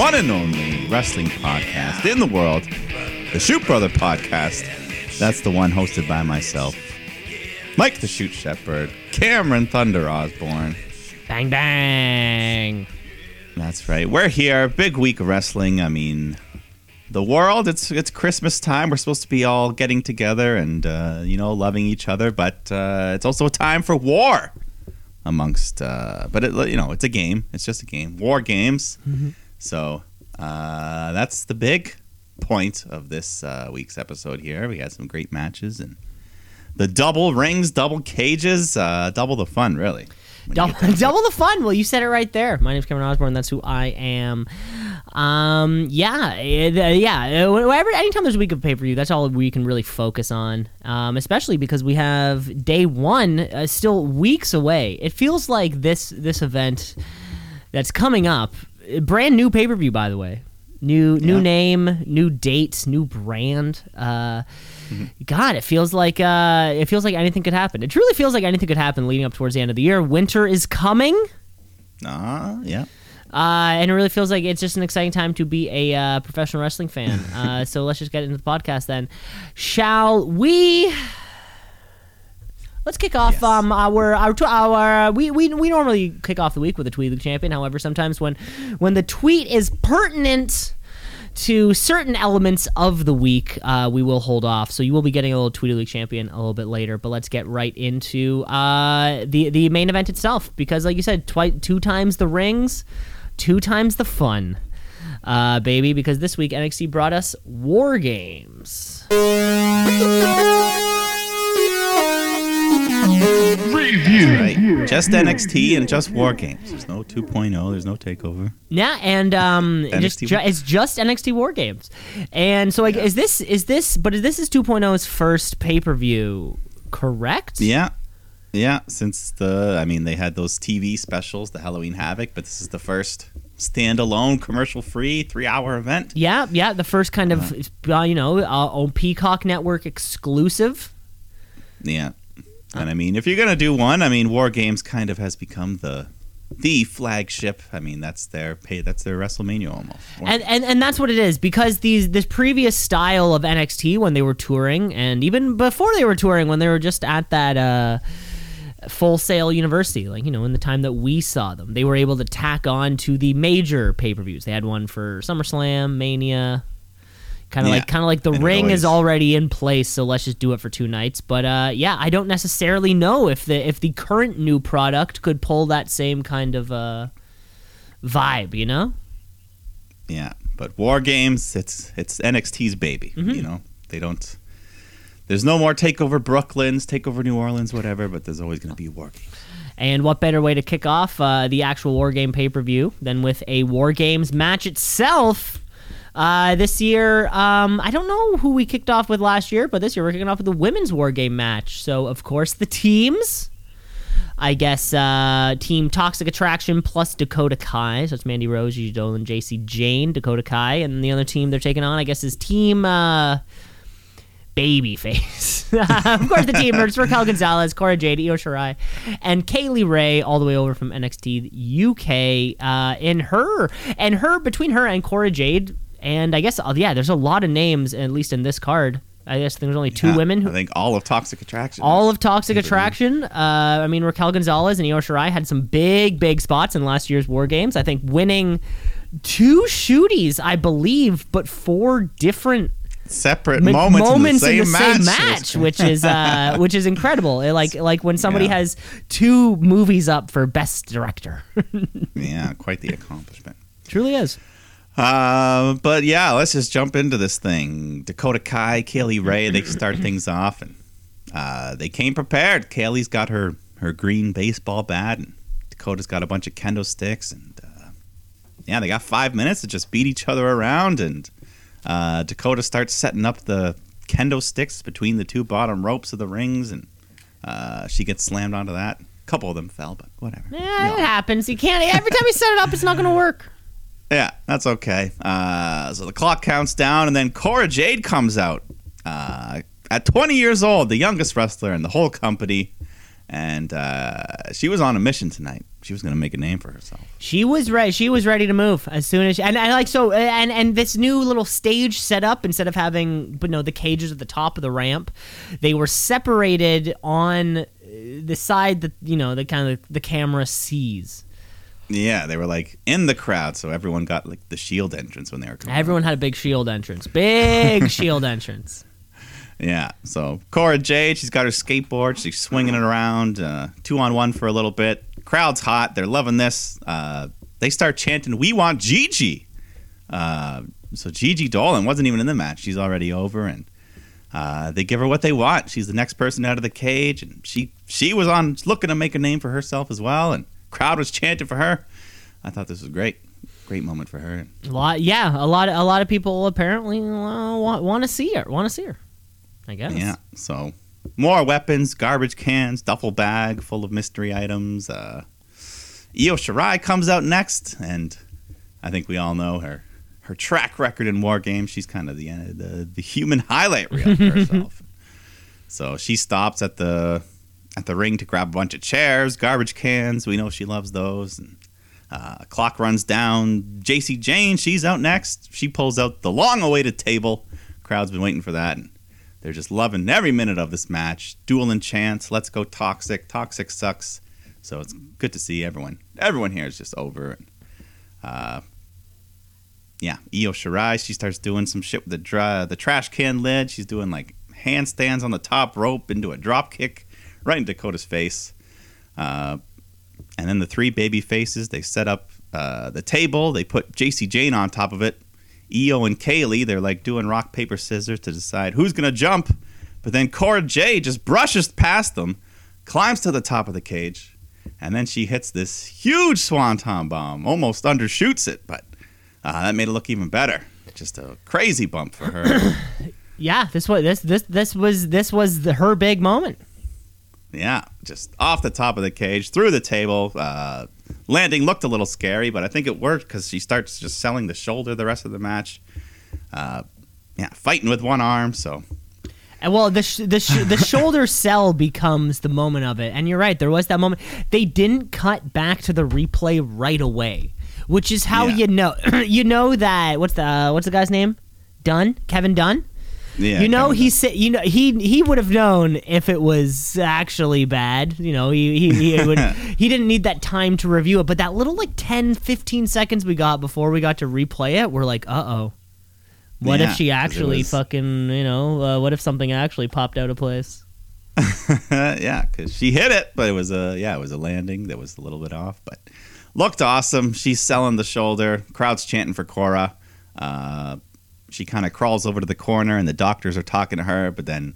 one and only wrestling podcast in the world, the Shoot Brother podcast. That's the one hosted by myself, Mike the Shoot Shepherd, Cameron Thunder Osborne. Bang bang. That's right. We're here. Big week of wrestling. I mean, the world. It's it's Christmas time. We're supposed to be all getting together and uh, you know loving each other, but uh, it's also a time for war amongst. Uh, but it, you know, it's a game. It's just a game. War games. So uh, that's the big point of this uh, week's episode. Here we had some great matches and the double rings, double cages, uh, double the fun. Really. Double, get down to it. double the fun. Well, you said it right there. My name's Cameron Osborne. That's who I am. Um, yeah, uh, yeah. uh, Whenever, anytime there's a week of pay per view, that's all we can really focus on. Um, especially because we have day one uh, still weeks away. It feels like this this event that's coming up, brand new pay per view, by the way. New new Yeah. name, new date, new brand. Uh, God, it feels like uh, it feels like anything could happen. It truly feels like anything could happen leading up towards the end of the year. Winter is coming. Ah, yeah. Uh, and it really feels like it's just an exciting time to be a uh, professional wrestling fan. Uh, so let's just get into the podcast then. Shall we? Let's kick off Yes. um, our our, tw- our we, we we normally kick off the week with a tweet league champion. However, sometimes when when the tweet is pertinent to certain elements of the week, uh, we will hold off. So you will be getting a little Tweety League champion a little bit later. But let's get right into uh, the the main event itself, because like you said, twi- two times the rings, two times the fun, uh, baby. Because this week NXT brought us War Games. Right. Just NXT and just War Games. There's no 2.0. There's no takeover. Yeah, and um, just ju- it's just NXT War Games, and so like, is this is this? But this is 2.0's first pay per view, correct? Yeah. Yeah. Since the, I mean, they had those TV specials, the Halloween Havoc, but this is the first standalone, commercial free, three hour event. Yeah, yeah, the first kind of uh, you know uh, on Peacock Network exclusive. Yeah. And I mean, if you're to do one, I mean, War Games kind of has become the. The flagship. I mean, that's their pay. That's their WrestleMania almost. And, and and that's what it is because these this previous style of NXT when they were touring and even before they were touring when they were just at that uh full sail university like you know in the time that we saw them they were able to tack on to the major pay-per-views they had one for SummerSlam Mania kind of Yeah. like kind of like the And ring is already in place so let's just do it for two nights but uh yeah I don't necessarily know if the if the current new product could pull that same kind of uh vibe you know Yeah, but War Games, it's it's NXT's baby. Mm-hmm. You know, they don't. There's no more takeover Brooklyn's, takeover New Orleans, whatever. But there's always going to be War Games. And what better way to kick off uh, the actual War Game pay per view than with a War Games match itself? Uh, this year, um, I don't know who we kicked off with last year, but this year we're kicking off with the women's War Game match. So, of course, the teams. I guess uh, Team Toxic Attraction plus Dakota Kai. So it's Mandy Rose, Gigi Dolan, Jacy Jayne, Dakota Kai. And the other team they're taking on, I guess, is Team. Uh, Babyface. of course, the team is Raquel Gonzalez, Cora Jade, Io Shirai, and Kay Lee Ray, all the way over from NXT UK. Uh, in her and her between her and Cora Jade, and I guess uh, yeah, there's a lot of names at least in this card. I guess there's only two Yeah, women. I think all of Toxic Attraction. all of Toxic Attraction. Uh, I mean, Raquel Gonzalez and Io Shirai had some big, big spots in last year's War Games. I think winning two shooties, I believe, but four different separate m- moments, in the same match, match, which is uh, which is incredible. It, like like when somebody Yeah. has two movies up for best director. yeah, quite the accomplishment. Truly is. Uh, but yeah, let's just jump into this thing. Dakota Kai, Kay Lee Ray, they start things off, and uh, they came prepared. Kaylee's got her her green baseball bat, and Dakota's got a bunch of kendo sticks, and uh, yeah, they got five minutes to just beat each other around, and uh, Dakota starts setting up the kendo sticks between the two bottom ropes of the rings, and uh, she gets slammed onto that. A couple of them fell, but whatever. Yeah, it happens. You can't. Every time you set it up, it's not going to work. Yeah, that's okay. Uh, so the clock counts down, and then Cora Jade comes out uh, at 20 years old, the youngest wrestler in the whole company, and uh, she was on a mission tonight. she was going to make a name for herself. She was ready. She was ready to move as soon as, she, and I like so, and and this new little stage set up instead of having, but no, the cages at the top of the ramp, they were separated on the side that you know the kind of the camera sees. Yeah, they were like in the crowd, so everyone got like the shield entrance when they were coming. Everyone had a big shield entrance, big shield entrance. Yeah, so Cora Jade, she's got her skateboard, she's swinging it around, uh, two on one for a little bit. Crowd's hot, they're loving this. Uh, they start chanting, "We want Gigi." Uh, so Gigi Dolan wasn't even in the match; she's already over, and uh, they give her what they want. She's the next person out of the cage, and she she was on looking to make a name for herself as well, and crowd was chanting for her. I thought this was great, great moment for her. A lot, yeah, a lot, a lot of people apparently uh, want want to see her, want to see her. I guess. Yeah. So more weapons, garbage cans, duffel bag full of mystery items. Uh, Io Shirai comes out next, and I think we all know her her track record in war games. She's kind of the uh, the, the human highlight reel for herself. so she stops at the at the ring to grab a bunch of chairs, garbage cans. We know she loves those. And uh, clock runs down. Jacy Jayne, she's out next. She pulls out the long-awaited table. Crowd's been waiting for that. And they're just loving every minute of this match. Duel and chance. Let's go toxic. Toxic sucks. So it's good to see everyone. Everyone here is just over. And, uh, yeah, Io Shirai. She starts doing some shit with the dra- the trash can lid. She's doing like handstands on the top rope into a drop kick right in Dakota's face. Uh, and then the three baby faces. They set up uh, the table. They put Jacy Jayne on top of it. Io and Kaylee, they're like doing rock, paper, scissors to decide who's going to jump. But then Cora Jade just brushes past them, climbs to the top of the cage, and then she hits this huge swanton bomb, almost undershoots it, but uh, that made it look even better. Just a crazy bump for her. yeah, this was this this this was this was the, her big moment. Yeah, just off the top of the cage, through the table. Uh, landing looked a little scary, but I think it worked because she starts just selling the shoulder the rest of the match. Uh, yeah, fighting with one arm. So, and well, the sh- the sh- the shoulder sell becomes the moment of it. And you're right, there was that moment. They didn't cut back to the replay right away, which is how Yeah. you know you know that what's the what's the guy's name? Dunn, Kevin Dunn. Yeah, you know he said you know he he would have known if it was actually bad you know he he, he would he didn't need that time to review it but that little like 10 15 seconds we got before we got to replay it we're like uh-oh what Yeah, if she actually was- fucking you know uh, what if something actually popped out of place yeah, because she hit it, but it was a yeah, it was a landing that was a little bit off, but looked awesome. She's selling the shoulder. Crowd's chanting for Cora. Uh, she kind of crawls over to the corner, and the doctors are talking to her, but then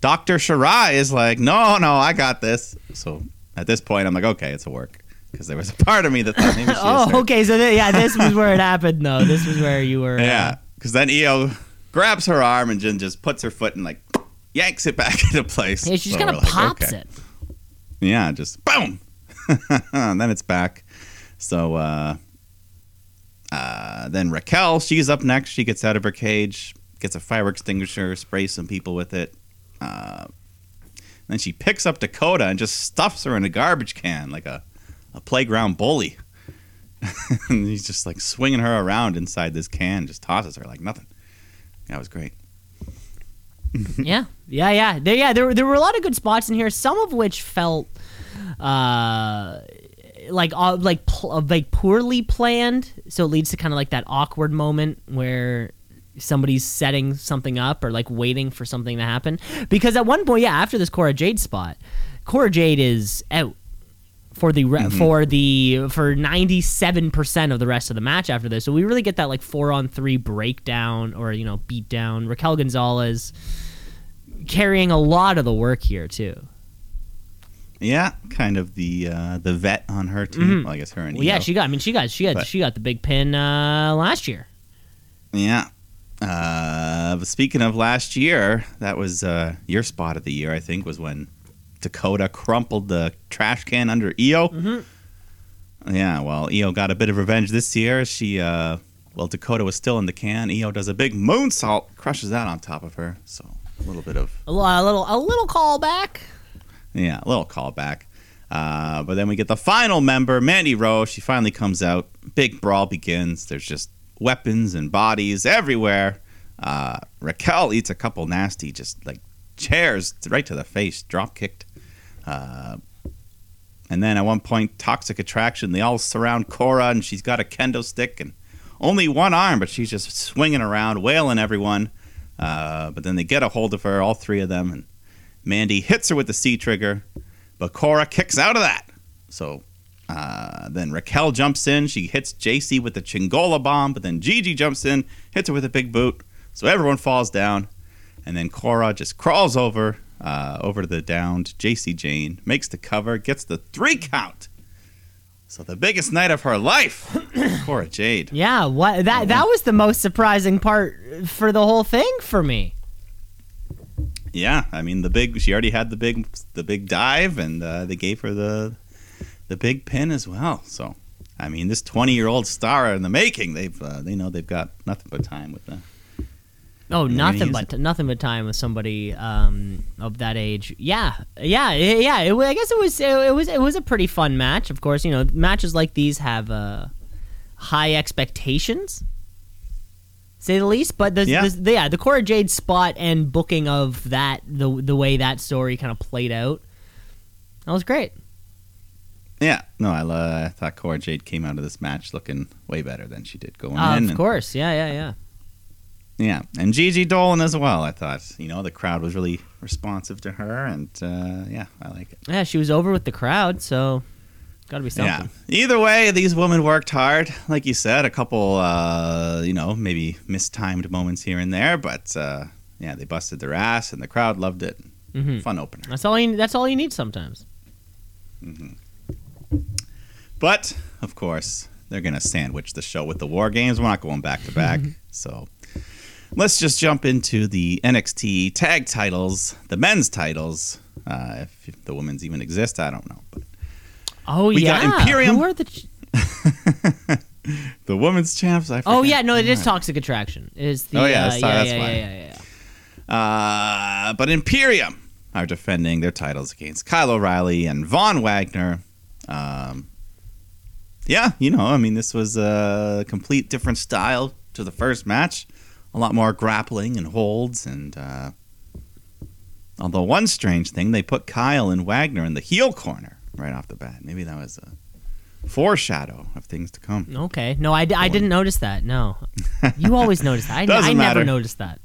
Doctor Shirai is like, "No, no, I got this." So at this point, I'm like, "Okay, it's a work," because there was a part of me that thought maybe she oh okay so th- yeah this was where it happened though this was where you were uh, Yeah, because then Io grabs her arm and then just puts her foot and like yanks it back into place. yeah she just So kind of like, pops okay. it Yeah, just boom. and then it's back. So uh, uh, then Raquel, she's up next. She gets out of her cage, gets a fire extinguisher, sprays some people with it. Uh, then she picks up Dakota and just stuffs her in a garbage can like a, a playground bully. and he's just like swinging her around inside this can, just tosses her like nothing. That was great. yeah, yeah, yeah. There, yeah, there, were- there were a lot of good spots in here. Some of which felt uh, like like pl- uh, like poorly planned. So it leads to kind of like that awkward moment where somebody's setting something up or like waiting for something to happen. Because at one point, yeah, after this Cora Jade spot, Cora Jade is out for the re- for the for 97% of the rest of the match after this. So we really get that like 4 on 3 breakdown or you know beat down. Raquel Gonzalez carrying a lot of the work here too. Yeah, kind of the uh, the vet on her team. Well, I guess her and Mm-hmm. Well, yeah, she got I mean she got she got But- she got the big pin uh last year. Yeah. Uh, but speaking of last year, that was uh, your spot of the year, I think, was when Dakota crumpled the trash can under Io. Mm-hmm. Yeah, well, Io got a bit of revenge this year. She, uh, well, Dakota was still in the can. Io does a big moonsault, crushes that on top of her. So a little bit of A, li- a little a little callback. Yeah, a little callback. Uh, but then we get the final member, Mandy Rose. She finally comes out. Big brawl begins. There's just weapons and bodies everywhere. Uh, Raquel eats a couple nasty, just like chairs right to the face, drop kicked. Uh, and then at one point, Toxic Attraction, they all surround Cora, and she's got a kendo stick and only one arm, but she's just swinging around, wailing everyone. Uh, but then they get a hold of her, all three of them, and Mandy hits her with the C trigger, but Cora kicks out of that. So uh, then Raquel jumps in. She hits JC with the Chingona bomb, but then Gigi jumps in, hits her with a big boot. So everyone falls down, and then Cora just crawls over, uh, over to the downed Jacy Jayne, makes the cover, gets the three count. So the biggest night of her life, Cora Jade. Yeah, what that that was the most surprising part for the whole thing for me. Yeah, I mean the big. She already had the big, the big dive, and uh, they gave her the, the big pin as well. So, I mean, this twenty-year-old star in the making. They've, uh, they know they've got nothing but time with the. Oh, nothing but nothing but time with somebody um, of that age. Yeah, yeah, yeah. It, I guess it was it, it was it was a pretty fun match. Of course, you know matches like these have uh, high expectations, say the least. But the Yeah. the yeah the Cora Jade spot and booking of that the the way that story kind of played out, that was great. Yeah, no, I, uh, I thought Cora Jade came out of this match looking way better than she did going Uh, in. of and- course, yeah, yeah, yeah. Yeah, and Gigi Dolan as well. I thought you know the crowd was really responsive to her, and uh, yeah, I like it. Yeah, she was over with the crowd, so got to be something. Yeah. Either way, these women worked hard. Like you said, a couple, uh, you know, maybe mistimed moments here and there, but uh, yeah, they busted their ass, and the crowd loved it. hmm Fun opener. That's all. You, that's all you need sometimes. But of course, they're gonna sandwich the show with the war games. We're not going back to back, so let's just jump into the NXT tag titles, the men's titles. Uh, if the women's even exist, I don't know. But Oh We yeah, got Imperium. Who are the? Ch- the women's champs. I oh yeah, no, it is Toxic Attraction. It is the? Oh, yeah, uh, that's- yeah, that's yeah, why. yeah, yeah, yeah. Uh, but Imperium are defending their titles against Kyle O'Reilly and Von Wagner. Um, yeah, you know, I mean, this was a complete different style to the first match. A lot more grappling and holds, and uh, although one strange thing, they put Kyle and Wagner in the heel corner right off the bat. Maybe that was a foreshadow of things to come. Okay, no, I, d- I didn't notice that. No, you always notice that. I, Doesn't I never matter. noticed that.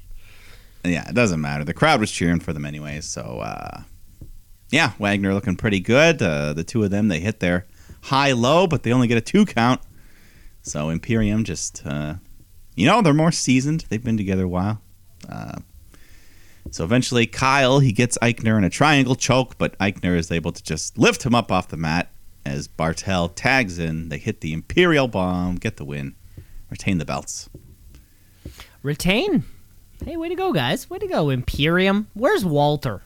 yeah, it doesn't matter. The crowd was cheering for them anyways. So, uh, yeah, Wagner looking pretty good. Uh, the two of them, they hit their high low, but they only get a two count. So Imperium just, uh, you know, they're more seasoned. They've been together a while. Uh, so eventually, Kyle he gets Aichner in a triangle choke, but Aichner is able to just lift him up off the mat as Barthel tags in. They hit the Imperial bomb, get the win, retain the belts. Retain. Hey, way to go, guys! Way to go, Imperium. Where's Walter?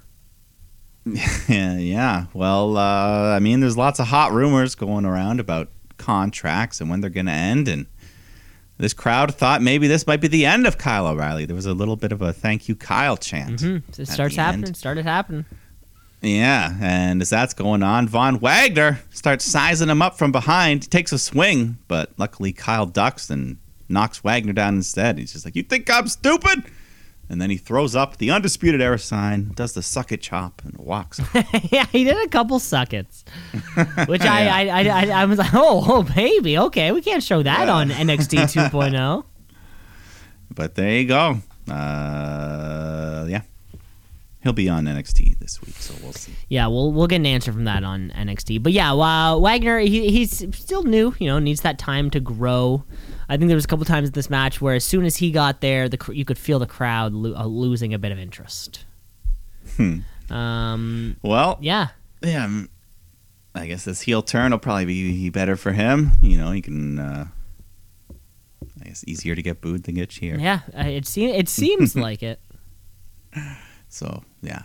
Yeah, yeah. Well, uh, I mean, there's lots of hot rumors going around about contracts and when they're going to end, and this crowd thought maybe this might be the end of Kyle O'Reilly. There was a little bit of a "Thank you, Kyle" chant. hmm It starts the end. happening. Started happening. Yeah, and as that's going on, Von Wagner starts sizing him up from behind. He takes a swing, but luckily Kyle ducks and knocks Wagner down instead. He's just like, "You think I'm stupid?" And then he throws up the undisputed era sign, does the suck it chop, and walks. yeah, he did a couple suckets, which I, I, I, I, I was like, oh, oh, baby, okay, we can't show that Yeah. on NXT 2.0. But there you go. Uh, yeah, he'll be on NXT this week, so we'll see. Yeah, we'll we'll get an answer from that on NXT. But yeah, uh, Wagner, he, he's still new. You know, needs that time to grow. I think there was a couple times in this match where as soon as he got there, the you could feel the crowd lo- uh, losing a bit of interest. Hmm. Um, Well, yeah, yeah, I guess this heel turn will probably be better for him. You know, he can. Uh, I guess easier to get booed than get cheered. yeah, it seems it seems like it. So yeah.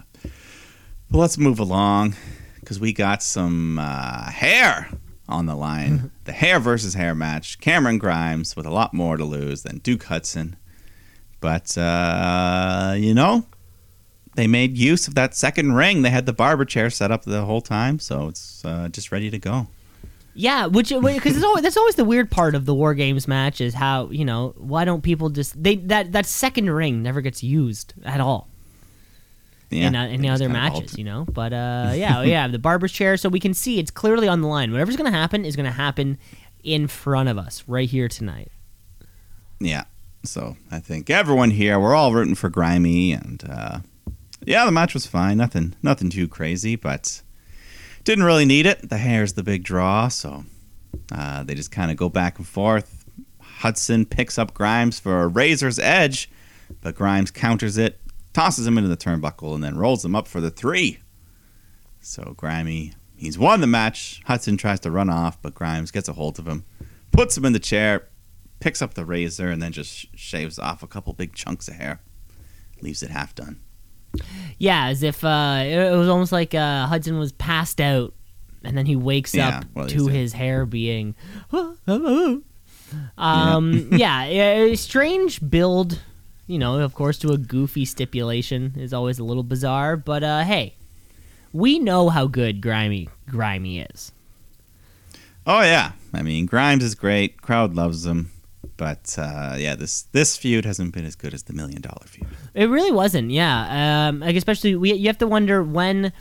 Well, let's move along because we got some uh, hair on the line. the hair versus hair match. Cameron Grimes with a lot more to lose than Duke Hudson, but uh, you know, they made use of that second ring. They had the barber chair set up the whole time, so it's uh, just ready to go. Yeah, which because always, that's always the weird part of the war games match is how you know why don't people just they that that second ring never gets used at all Yeah, in uh, any other matches, alt- you know. But uh, yeah, yeah, the barber's chair, so we can see it's clearly on the line. Whatever's gonna happen is gonna happen in front of us right here tonight. Yeah. So I think everyone here, we're all rooting for Grimy, and uh, yeah, the match was fine. Nothing, nothing too crazy, but didn't really need it. The hair's the big draw, so uh, they just kind of go back and forth. Hudson picks up Grimes for a razor's edge, but Grimes counters it, tosses him into the turnbuckle, and then rolls him up for the three. So Grimy, he's won the match. Hudson tries to run off, but Grimes gets a hold of him, puts him in the chair, picks up the razor, and then just shaves off a couple big chunks of hair. Leaves it half done. Yeah, as if uh, it, was almost like uh, Hudson was passed out, and then he wakes Yeah, up well, to his hair being. um, yeah, yeah, strange build. You know, of course, to a goofy stipulation is always a little bizarre, but uh, hey, we know how good Grimy Grimy is. Oh yeah, I mean Grimes is great. Crowd loves him, but uh, yeah, this this feud hasn't been as good as the million dollar feud. It really wasn't, yeah. Um, like especially we, you have to wonder when,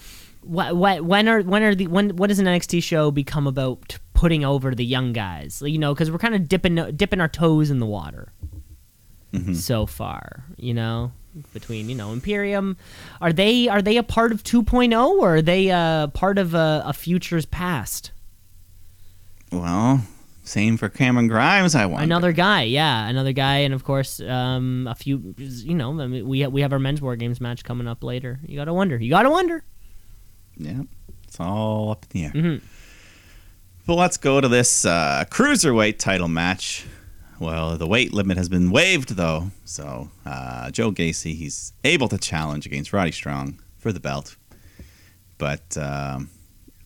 what, what, when are, when are the, when, what does an NXT show become about putting over the young guys? You know, because we're kind of dipping, dipping our toes in the water Mhm. so far. You know, between you know Imperium, are they are they a part of 2.0 or are they uh, part of a, a future's past? Well, same for Cameron Grimes. I want Another guy, yeah, another guy, and of course, um, a few. You know, I mean, we we have our men's war games match coming up later. You gotta wonder. You gotta wonder. Yeah, it's all up in the air. Mhm. But let's go to this uh, cruiserweight title match. Well, the weight limit has been waived, though. So uh, Joe Gacy, he's able to challenge against Roddy Strong for the belt. But um,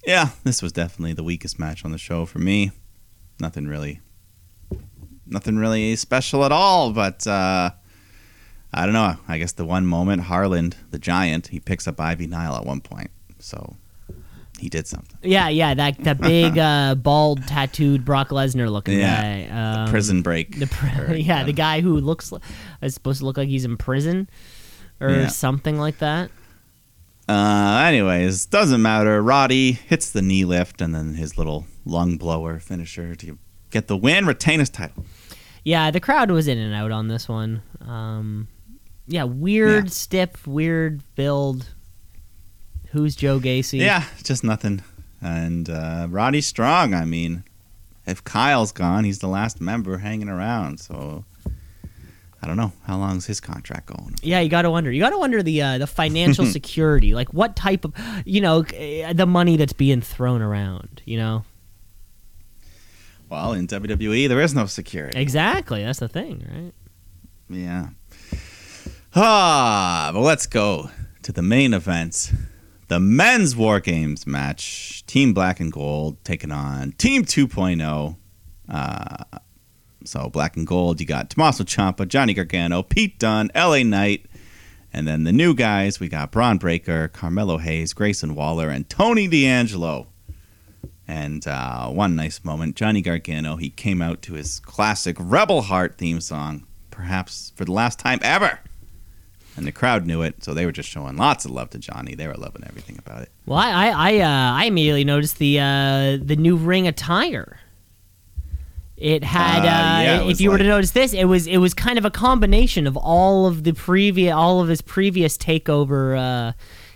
yeah, this was definitely the weakest match on the show for me. Nothing really, nothing really special at all. But uh, I don't know. I guess the one moment Harland, the Giant, he picks up Ivy Nile at one point. So he did something. Yeah, yeah, that that big uh, bald tattooed Brock Lesnar looking Yeah, guy. Um, Prison break. The pr- or, yeah, the guy who looks is supposed to look like he's in prison or Yeah. something like that. Uh, anyways, doesn't matter. Roddy hits the knee lift and then his little lung blower finisher to get the win, retain his title. Yeah, the crowd was in and out on this one. Um, yeah, weird Yeah. stiff, weird build. Who's Joe Gacy? Yeah, just nothing. And uh, Roddy's strong. I mean, if Kyle's gone, he's the last member hanging around. So I don't know how long's his contract going. Yeah, you got to wonder. You got to wonder the uh, the financial security, like what type of, you know, uh, the money that's being thrown around. You know, Well, in WWE, there is no security. exactly. That's the thing, right? Yeah. Ah, but let's go to the main event. The men's War Games match. Team Black and Gold taking on Team 2.0. Uh, so, Black and Gold, you got Tommaso Ciampa, Johnny Gargano, Pete Dunne, LA Knight. And then the new guys, we got Bron Breakker, Carmelo Hayes, Grayson Waller, and Tony D'Angelo. And uh, one nice moment, Johnny Gargano, he came out to his classic Rebel Heart theme song, perhaps for the last time ever. And the crowd knew it, so they were just showing lots of love to Johnny. They were loving everything about it. Well, I I I, uh, I immediately noticed the uh, the new ring attire. It had, Uh, uh, yeah, it if you were to notice this, it was it was kind of a combination of all of the previous all of his previous takeover uh,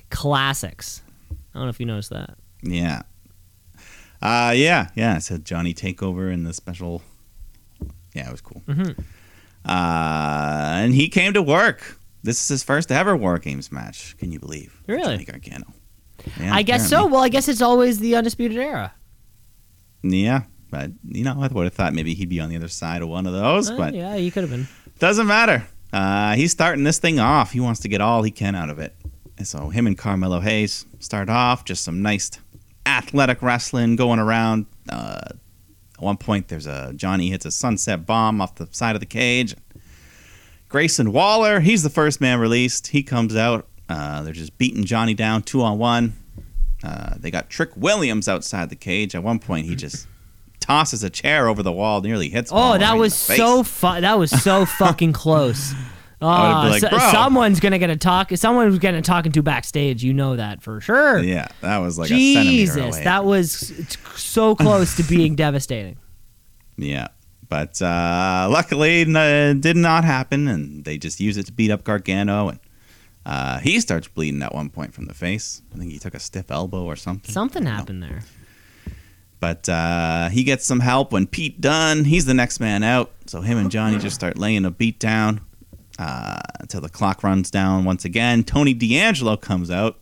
classics. I don't know if you noticed that. Yeah. Uh, yeah, yeah. It said Johnny Takeover in the special. Yeah, it was cool. Mhm. Uh, and he came to work. This is his first ever War Games match. Can you believe? Really? Johnny Gargano. Yeah, I guess so. Well, I guess it's always the undisputed era. Yeah, but you know, I would have thought maybe he'd be on the other side of one of those, Uh, but yeah, he could have been. doesn't matter. Uh, he's starting this thing off. He wants to get all he can out of it. And so him and Carmelo Hayes start off just some nice athletic wrestling going around. Uh, at one point, there's a Johnny hits a sunset bomb off the side of the cage. Grayson Waller, he's the first man released. He comes out Uh, they're just beating Johnny down two on one. Uh, they got Trick Williams outside the cage. At one point, he just tosses a chair over the wall, nearly hits. Oh, that was so fu- That was so fucking close. Oh, been like, so- someone's gonna get a talk. Someone's gonna talking to backstage. You know that for sure. Yeah, that was like a centimeter Jesus, away. that was so close to being devastating. Yeah. But uh, luckily, n- did not happen, and they just use it to beat up Gargano, and uh, he starts bleeding at one point from the face. I think he took a stiff elbow or something. Something happened there. But uh, he gets some help when Pete Dunne, he's the next man out. So him and Johnny just start laying a beat down uh, until the clock runs down once again. Tony D'Angelo comes out.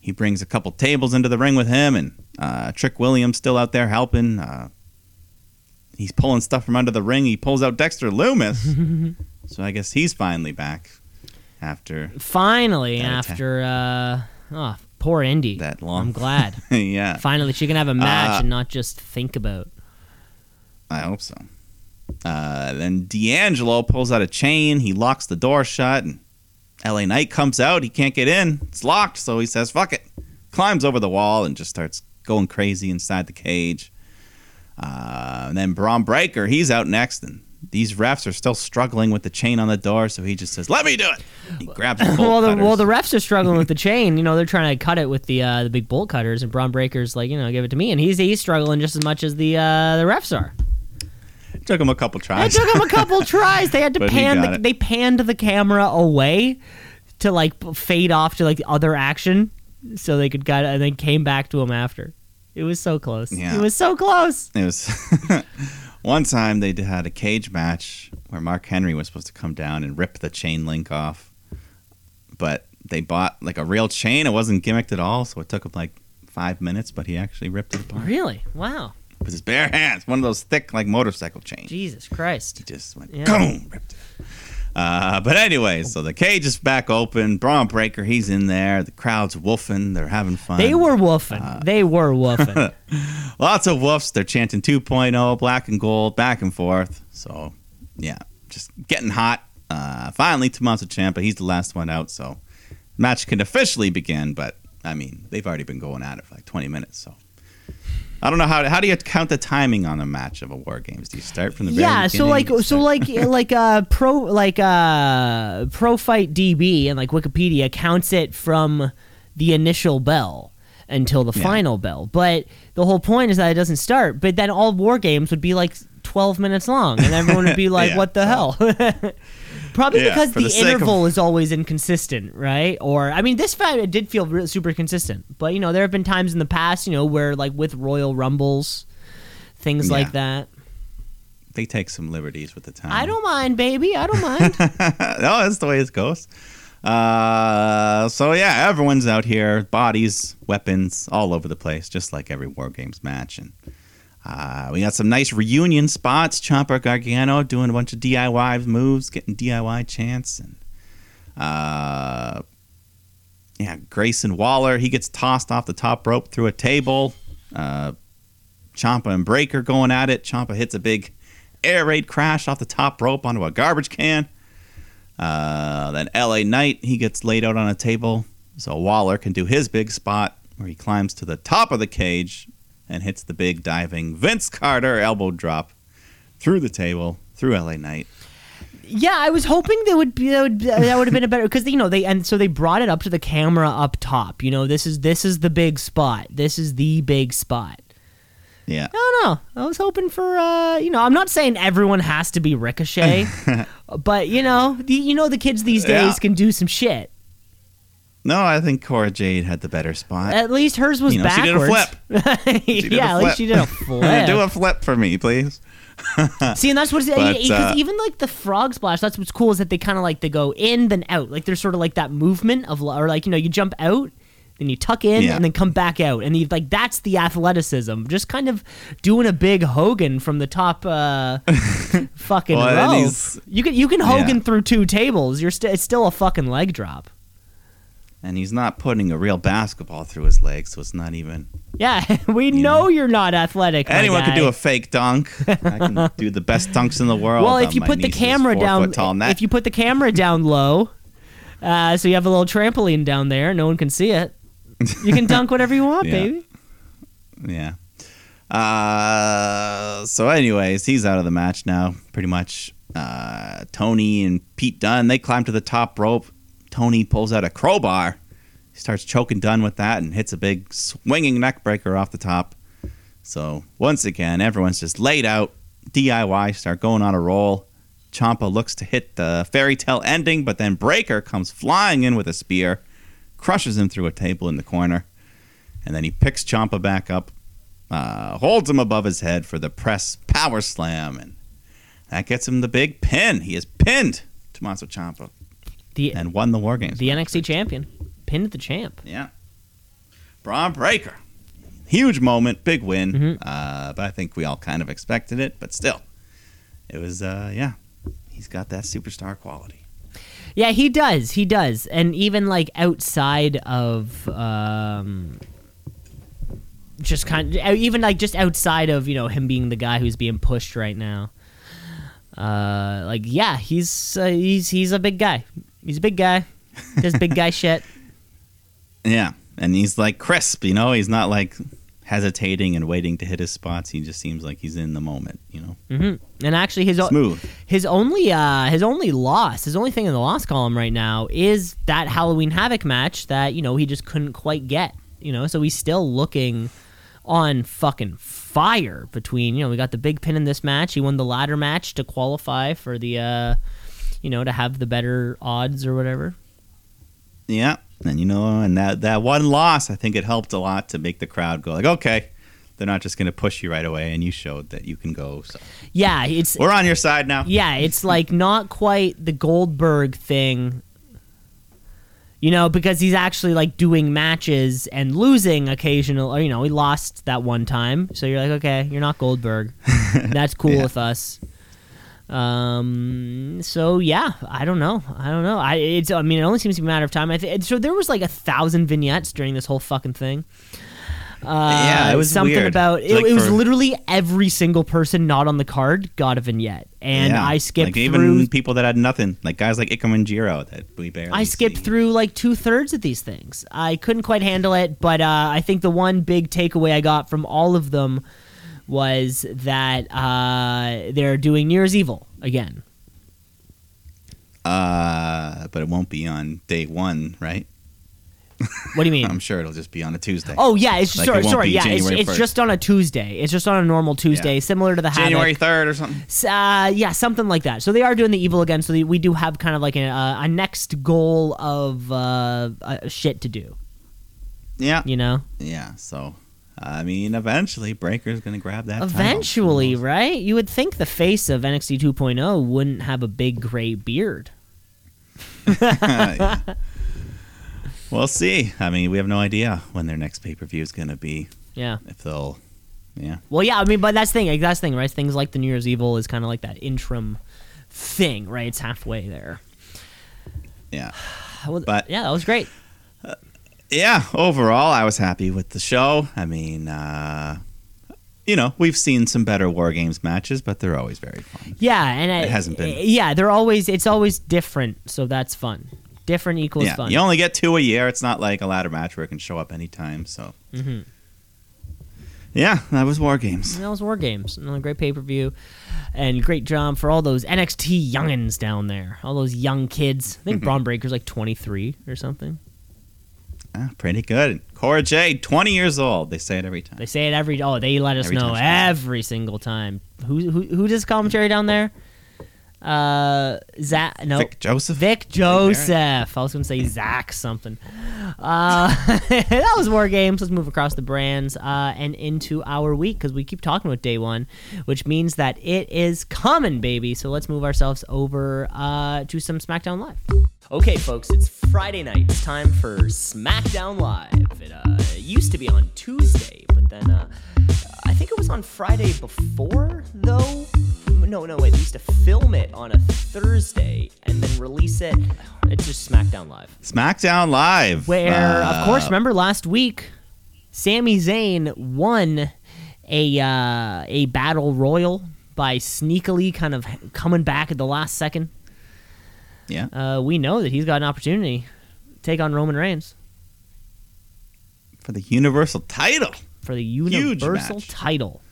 He brings a couple tables into the ring with him, and uh, Trick Williams still out there helping. He's pulling stuff from under the ring. He pulls out Dexter Lumis. so I guess he's finally back after Finally, after uh, oh, poor Indi. that long. I'm glad. yeah, Finally, she can have a match Uh, and not just think about. I hope so. Uh, then D'Angelo pulls out a chain. He locks the door shut, and LA Knight comes out. He can't get in. It's locked, so he says, fuck it. Climbs over the wall and just starts going crazy inside the cage. Uh, and then Bron Breakker, he's out next, and these refs are still struggling with the chain on the door, so he just says, let me do it. He grabs the bolt Well, the, cutters. well, the refs are struggling with the chain. You know, they're trying to cut it with the uh, the big bolt cutters, and Bron Breakker's like, you know, give it to me, and he's he's struggling just as much as the uh, the refs are. took him a couple It tries. took him a couple tries. They had to pan the, they panned the camera away to like fade off to like other action, so they could get and then came back to him after. It was so close. Yeah. It was so close. It was one time they had a cage match where Mark Henry was supposed to come down and rip the chain link off, but they bought like a real chain. It wasn't gimmicked at all, so it took him like five minutes. But he actually ripped it apart Really? Wow. with his bare hands. One of those thick like motorcycle chains. Jesus Christ. He just went Yeah. boom, ripped it. Uh, but anyway, so the cage is back open. Bron Breakker, he's in there. The crowd's woofing. They're having fun. They were woofing. Uh, they were woofing. Lots of woofs. They're chanting 2.0, black and gold, back and forth. So, yeah, just getting hot. Uh, finally, Tommaso Ciampa, he's the last one out. So, match can officially begin. But, I mean, they've already been going at it for like 20 minutes. So, I don't know how how do you count the timing on a match of a War Games? Do you start from the very yeah, so like so like like uh pro like uh pro fight DB and like Wikipedia counts it from the initial bell until the Yeah. final bell. But the whole point is that it doesn't start. But then all war games would be like 12 minutes long and everyone would be like Yeah. what the hell? Probably Yeah, because the, the sake of- interval is always inconsistent, right? Or I mean, this fight it did feel super consistent, but you know there have been times in the past, you know, where like with Royal Rumbles, things Yeah. like that. they take some liberties with the time. I don't mind, baby. I don't mind. no, that's the way it goes. Uh, so yeah, everyone's out here, bodies, weapons, all over the place, just like every War Games match. And uh, we got some nice reunion spots. Ciampa Gargano doing a bunch of DIY moves, getting DIY chance, and uh, yeah, Grayson Waller he gets tossed off the top rope through a table. Uh, Ciampa and Breakker going at it. Ciampa hits a big air raid crash off the top rope onto a garbage can. Uh, then LA Knight, he gets laid out on a table. So Waller can do his big spot where he climbs to the top of the cage and hits the big diving Vince Carter elbow drop through the table, through LA Knight. yeah, I was hoping they would be that would, that would have been a better because you know they and so they brought it up to the camera up top. You know, this is this is the big spot. This is the big spot. Yeah. No, no, I was hoping for uh, you know, I'm not saying everyone has to be Ricochet, but you know, the, you know the kids these days Yeah. can do some shit. No, I think Cora Jade had the better spot. At least hers was You know, she did a flip. did yeah, a at least she did a flip. do a flip for me, please. See, and that's what's because uh, even like the frog splash. That's what's cool is that they kind of like they go in then out. Like there's sort of like that movement of or like you know you jump out. Then you tuck in Yeah. and then come back out, and you like that's the athleticism. Just kind of doing a big Hogan from the top, uh, fucking Well. You can you can Hogan Yeah. through two tables. You're st- it's still a fucking leg drop. And he's not putting a real basketball through his legs, so it's not even. Yeah, we know you're not athletic. Anyone can guy. do a fake dunk. I can do the best dunks in the world. Well, if you put the camera down, if you put the camera down low, Uh, so you have a little trampoline down there. No one can see it. You can dunk whatever you want, Yeah. baby. Yeah. Uh, so, anyways, he's out of the match now, pretty much. Uh, Tony and Pete Dunne they climb to the top rope. Tony pulls out a crowbar. He starts choking Dunne with that and hits a big swinging neck breaker off the top. So, once again, everyone's just laid out. DIY start going on a roll. Ciampa looks to hit the fairy tale ending, but then Breakker comes flying in with a spear, crushes him through a table in the corner, and then he picks Ciampa back up, uh, holds him above his head for the press power slam, and that gets him the big pin. He is pinned Tommaso Ciampa The and won the War Games. the NXT champion pinned the champ. yeah, Bron Breakker, huge moment, big win. Mhm. Uh, but I think we all kind of expected it, but still, it was uh, yeah, he's got that superstar quality. Yeah, he does. He does. And even like outside of um just kind of, even like just outside of, you know, him being the guy who's being pushed right now. Uh like yeah, he's uh, he's he's a big guy. He's a big guy. Does big guy shit. Yeah, and he's like crisp, you know. He's not like hesitating and waiting to hit his spots. He just seems like he's in the moment, you know. hmm And actually his o- Smooth. his only uh his only loss, his only thing in the loss column right now is that Halloween Havoc match that, you know, he just couldn't quite get. You know, so he's still looking on fucking fire between, you know, we got the big pin in this match. He won the ladder match to qualify for the uh you know, to have the better odds or whatever. Yeah, and you know, and that that one loss, I think it helped a lot to make the crowd go like, okay, they're not just going to push you right away, and you showed that you can go. So Yeah, it's we're on your side now. yeah, it's like not quite the Goldberg thing. You know, because he's actually like doing matches and losing occasional. Or, you know, he lost that one time, so you're like, okay, you're not Goldberg. That's cool Yeah. with us. Um. So yeah, I don't know. I don't know. I it's. I mean, it only seems to be a matter of time. I think so. There was like a thousand vignettes during this whole fucking thing. Uh, Yeah, it was something weird. about it. Like it was for- literally every single person not on the card got a vignette, and Yeah, I skipped like through. even people that had nothing, like guys like Ikemen Jiro that we barely. I skipped see. through like two thirds of these things. I couldn't quite handle it, but uh, I think the one big takeaway I got from all of them was that uh, they're doing New Year's Evil again. Uh, but it won't be on day one, right? What do you mean? I'm sure it'll just be on a Tuesday. Oh yeah, it's Like, sorry, it won't sorry, be yeah, it's, January it's 1st. just on a Tuesday. It's just on a normal Tuesday, Yeah. similar to the January Havoc. third or something. S- Uh, yeah, something like that. So they are doing the evil again. So they, we do have kind of like a, a next goal of uh, uh, shit to do. Yeah, You know, yeah. So, I mean, eventually Breakker's gonna grab that. eventually, right? You would think the face of NXT 2.0 wouldn't have a big gray beard. Yeah. We'll see. I mean, we have no idea when their next pay per view is gonna be. Yeah. If they'll, yeah. Well, yeah. I mean, but that's the thing. Like, that's the thing, right? Things like the New Year's Evil is kind of like that interim thing, right? It's halfway there. Yeah. Well, But- yeah, that was great. Yeah, overall, I was happy with the show. I mean, uh, you know, we've seen some better War Games matches, but they're always very fun. Yeah, and I, It hasn't been. Yeah, they're always. It's always different, so that's fun. Different equals yeah, fun. you only get two a year. It's not like a ladder match where it can show up anytime. So, hmm yeah, that was War Games. That was War Games. Another great pay per view, and great job for all those NXT youngins down there. All those young kids. I think Bron Breakker's like 23 or something. Ah, pretty good. Cora J, 20 years old. They say it every time. They say it every. Oh, they let us Every know time she comes every single time. Who who who does commentary down there? Uh, Zach. No, Vic Joseph. Vic Joseph. I was to say Zach something. Uh, that was War Games. Let's move across the brands uh, and into our week because we keep talking about day one, which means that it is coming, baby. So let's move ourselves over uh, to some SmackDown Live. Okay, folks, it's Friday night. It's time for SmackDown Live. It uh, used to be on Tuesday, but then uh, I think it was on Friday before, though. No, no, wait. They used to film it on a Thursday and then release it. It's just SmackDown Live. SmackDown Live. Where, Uh, of course, remember last week, Sami Zayn won a uh, a battle royal by sneakily kind of coming back at the last second. Yeah. uh, we know that he's got an opportunity to take on Roman Reigns For the Universal title. for the Huge Universal match. title.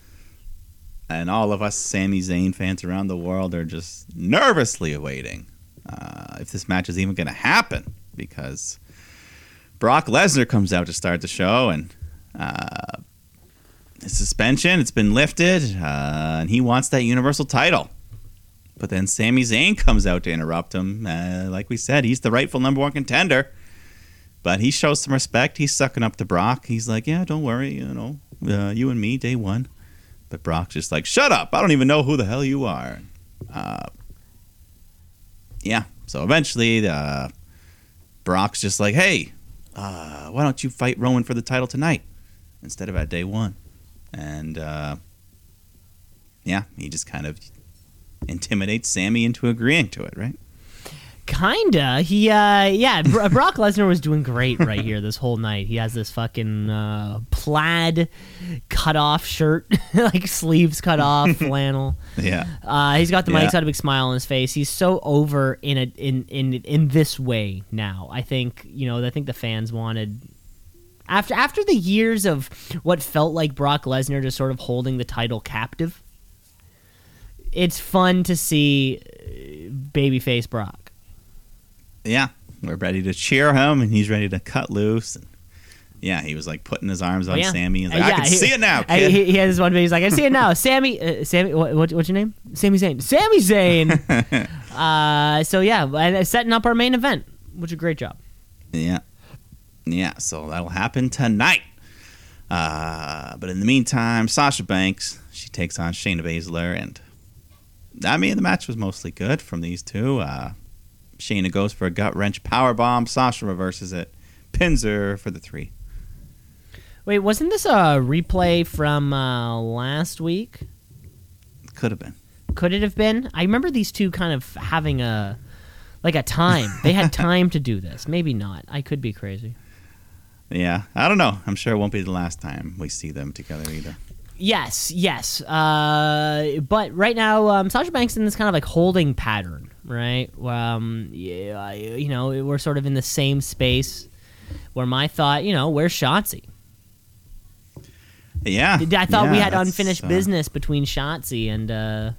And all of us Sami Zayn fans around the world are just nervously awaiting uh, if this match is even going to happen because Brock Lesnar comes out to start the show and uh, his suspension it's been lifted uh, and he wants that Universal title. But then Sami Zayn comes out to interrupt him. Uh, like we said, he's the rightful number one contender. But he shows some respect. He's sucking up to Brock. He's like, "Yeah, don't worry, you know, uh, you and me, day one." But Brock's just like, "Shut up! I don't even know who the hell you are." Uh, yeah. So eventually, uh, Brock's just like, "Hey, uh, why don't you fight Roman for the title tonight instead of at day one?" And uh, yeah, he just kind of intimidates Sami into agreeing to it, right? Kinda. He, uh, yeah, Bro- Brock Lesnar was doing great right here this whole night. He has this fucking uh, plaid cut off shirt, like sleeves cut off, flannel. Yeah. Uh, he's got the Yeah. he's got a big smile on his face. He's so over in a in in in this way now. I think you know. I think the fans wanted after after the years of what felt like Brock Lesnar just sort of holding the title captive. It's fun to see uh, babyface Brock. Yeah, we're ready to cheer him, and he's ready to cut loose. And yeah, he was like putting his arms on Oh, yeah. Sami. He's Uh, like, I can he- see it now, Uh, kid. He, he has this one video. He's like, I see it now. Sami, uh, Sami, what, what, what's your name? Sami Zayn. Sami Zayn. uh, so yeah, uh, setting up our main event, which is a great job. yeah, yeah. So that'll happen tonight. Uh, but in the meantime, Sasha Banks she takes on Shayna Baszler, and I mean the match was mostly good from these two. Uh, Shayna goes for a gut wrench power bomb. Sasha reverses it, pins her for the three. Wait, wasn't this a replay from uh, last week? Could have been. Could it have been? I remember these two kind of having a like a time. They had time to do this. Maybe not. I could be crazy. Yeah, I don't know. I'm sure it won't be the last time we see them together either. Yes, yes. Uh, but right now, um, Sasha Banks in this kind of like holding pattern, right? Um, yeah, I- you know, we're sort of in the same space where my thought, you know, where's Shotzi? Yeah, I thought we had unfinished uh, business between Shotzi and uh,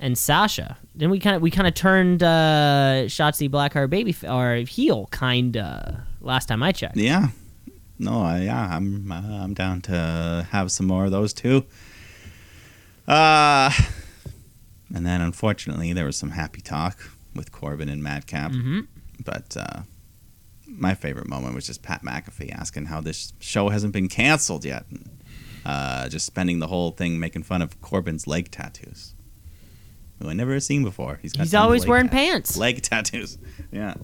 and Sasha. Then we kind of we kind of turned uh, Shotzi Blackheart baby or heel kind of last time I checked. Yeah. No, I, yeah, I'm uh, I'm down to have some more of those too. Uh and then unfortunately there was some happy talk with Corbin and Madcap, hmm but uh my favorite moment was just Pat McAfee asking how this show hasn't been canceled yet. Uh, just spending the whole thing making fun of Corbin's leg tattoos, who I never seen before. He's got He's always wearing tat- pants. leg tattoos. Yeah.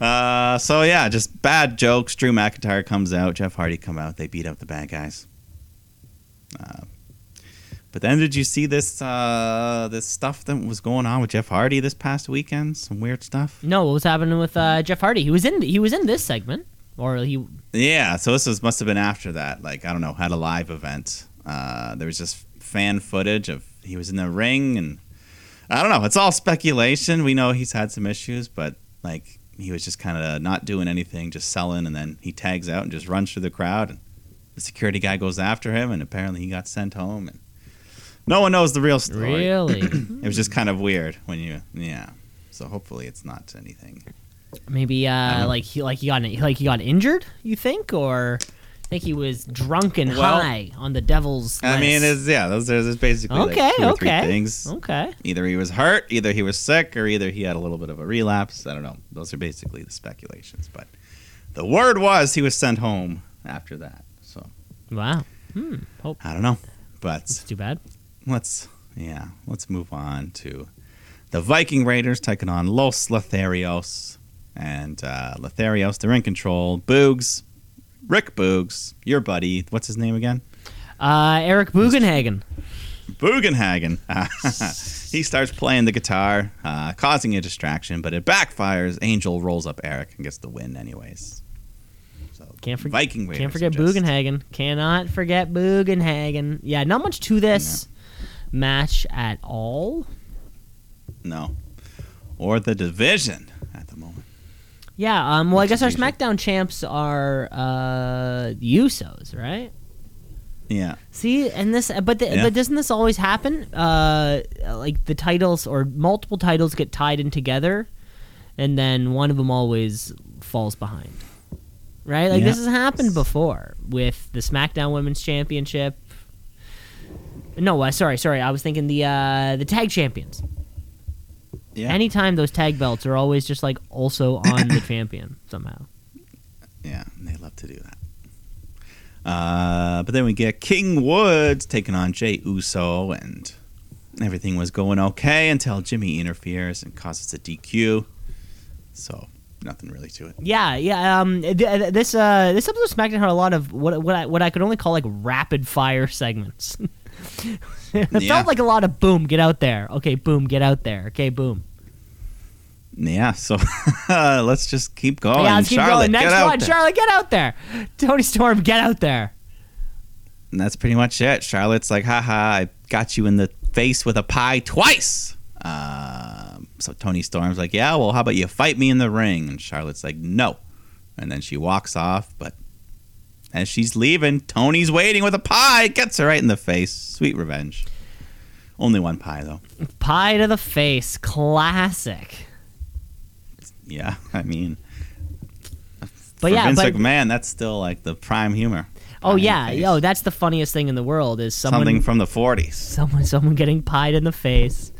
Uh, so yeah, just bad jokes. Drew McIntyre comes out. Jeff Hardy come out. They beat up the bad guys. But then did you see this uh, this stuff that was going on with Jeff Hardy this past weekend? Some weird stuff. No, what was happening with uh, Jeff Hardy? He was in he was in this segment, or he Yeah, so this was, must have been after that. Like I don't know, had a live event. Uh, there was just fan footage of he was in the ring, and I don't know. It's all speculation. We know he's had some issues, but like he was just kind of not doing anything, just selling, and then he tags out and just runs through the crowd, and the security guy goes after him, and apparently he got sent home, and no one knows the real story. really It was just kind of weird when you, yeah. So hopefully it's not anything. maybe uh, like he like he got like he got injured. You think, or I think he was drunk and Well, high on the devil's. I mean, it's yeah. Those there's basically Okay, like two or three okay. things. okay. Either he was hurt, either he was sick, or either he had a little bit of a relapse. I don't know. Those are basically the speculations. But the word was he was sent home after that. So Wow. Hmm. Hope I don't know. But it's too bad. Let's yeah, let's move on to the Viking Raiders taking on Los Lotharios. And uh, Lotharios, they're in control. Boogs, Rick Boogs, your buddy. What's his name again? Uh, Eric Bugenhagen. Bugenhagen. he starts playing the guitar, uh, causing a distraction, but it backfires. Angel rolls up Eric and gets the win, anyways. So Can't forget. Viking Raiders. Can't forget just- Bugenhagen. Cannot forget Bugenhagen. Yeah, not much to this match at all. No. or the division at the moment. Yeah. Um. Well, I guess our SmackDown champs are uh Usos, right? Yeah. See, and this, but the, Yeah. but doesn't this always happen? Uh, like the titles or multiple titles get tied in together, and then one of them always falls behind. Right? Like this has happened before with the SmackDown Women's Championship. No, uh, sorry, sorry. I was thinking the uh, the tag champions. Yeah. Anytime those tag belts are always just like also on the champion somehow. Yeah, they love to do that. Uh, but then we get King Woods taking on Jey Uso, and everything was going okay until Jimmy interferes and causes a DQ. So nothing really to it. Yeah, yeah. Um, th- th- this uh, this episode of SmackDown had a lot of what what I, what I could only call like rapid fire segments. it Yeah. felt like a lot of boom, get out there. Okay, boom, get out there. Okay, boom. Yeah, so let's just keep going. yeah, let's keep Charlotte, going. Next one, there. Charlotte, get out there. Toni Storm, get out there. And that's pretty much it. Charlotte's like, haha, I got you in the face with a pie twice. Um, so Toni Storm's like, yeah, well, how about you fight me in the ring? And Charlotte's like, no. And then she walks off, but as she's leaving, Toni's waiting with a pie, gets her right in the face. Sweet revenge. Only one pie, though. Pie to the face, classic. Yeah, I mean, But yeah, Vince but McMahon, that's still like the prime humor. oh yeah, face. yo, that's the funniest thing in the world is someone Something from the 40s. someone someone getting pied in the face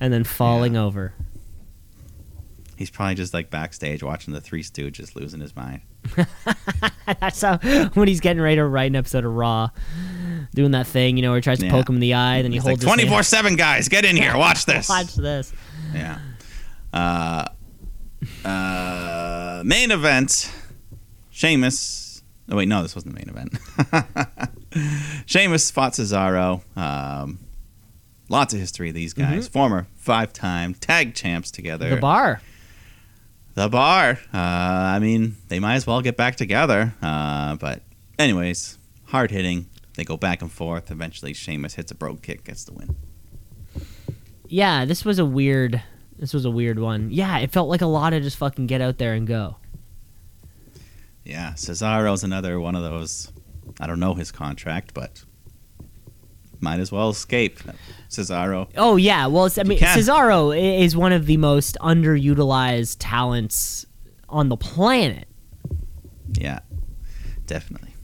and then falling over. He's probably just like backstage watching the Three Stooges losing his mind. That's how when he's getting ready to write an episode of Raw, doing that thing, you know, where he tries to Yeah. poke him in the eye, then he He's holds his 24 7 guys, get in here, watch this. Watch this. Yeah. Uh, uh, main event Sheamus. Oh, wait, no, this wasn't the main event. Sheamus fought Cesaro. Um, lots of history these guys. Former five time tag champs together. Mm-hmm. The bar. The bar. Uh, I mean, they might as well get back together. Uh, but, anyways, hard hitting. They go back and forth. Eventually, Sheamus hits a brogue kick, gets the win. Yeah, this was a weird. This was a weird one. Yeah, it felt like a lot of just fucking get out there and go. Yeah, Cesaro's another one of those. I don't know his contract, but might as well escape. Cesaro. Oh yeah, well, I mean. Cesaro is one of the most underutilized talents on the planet. Yeah, definitely.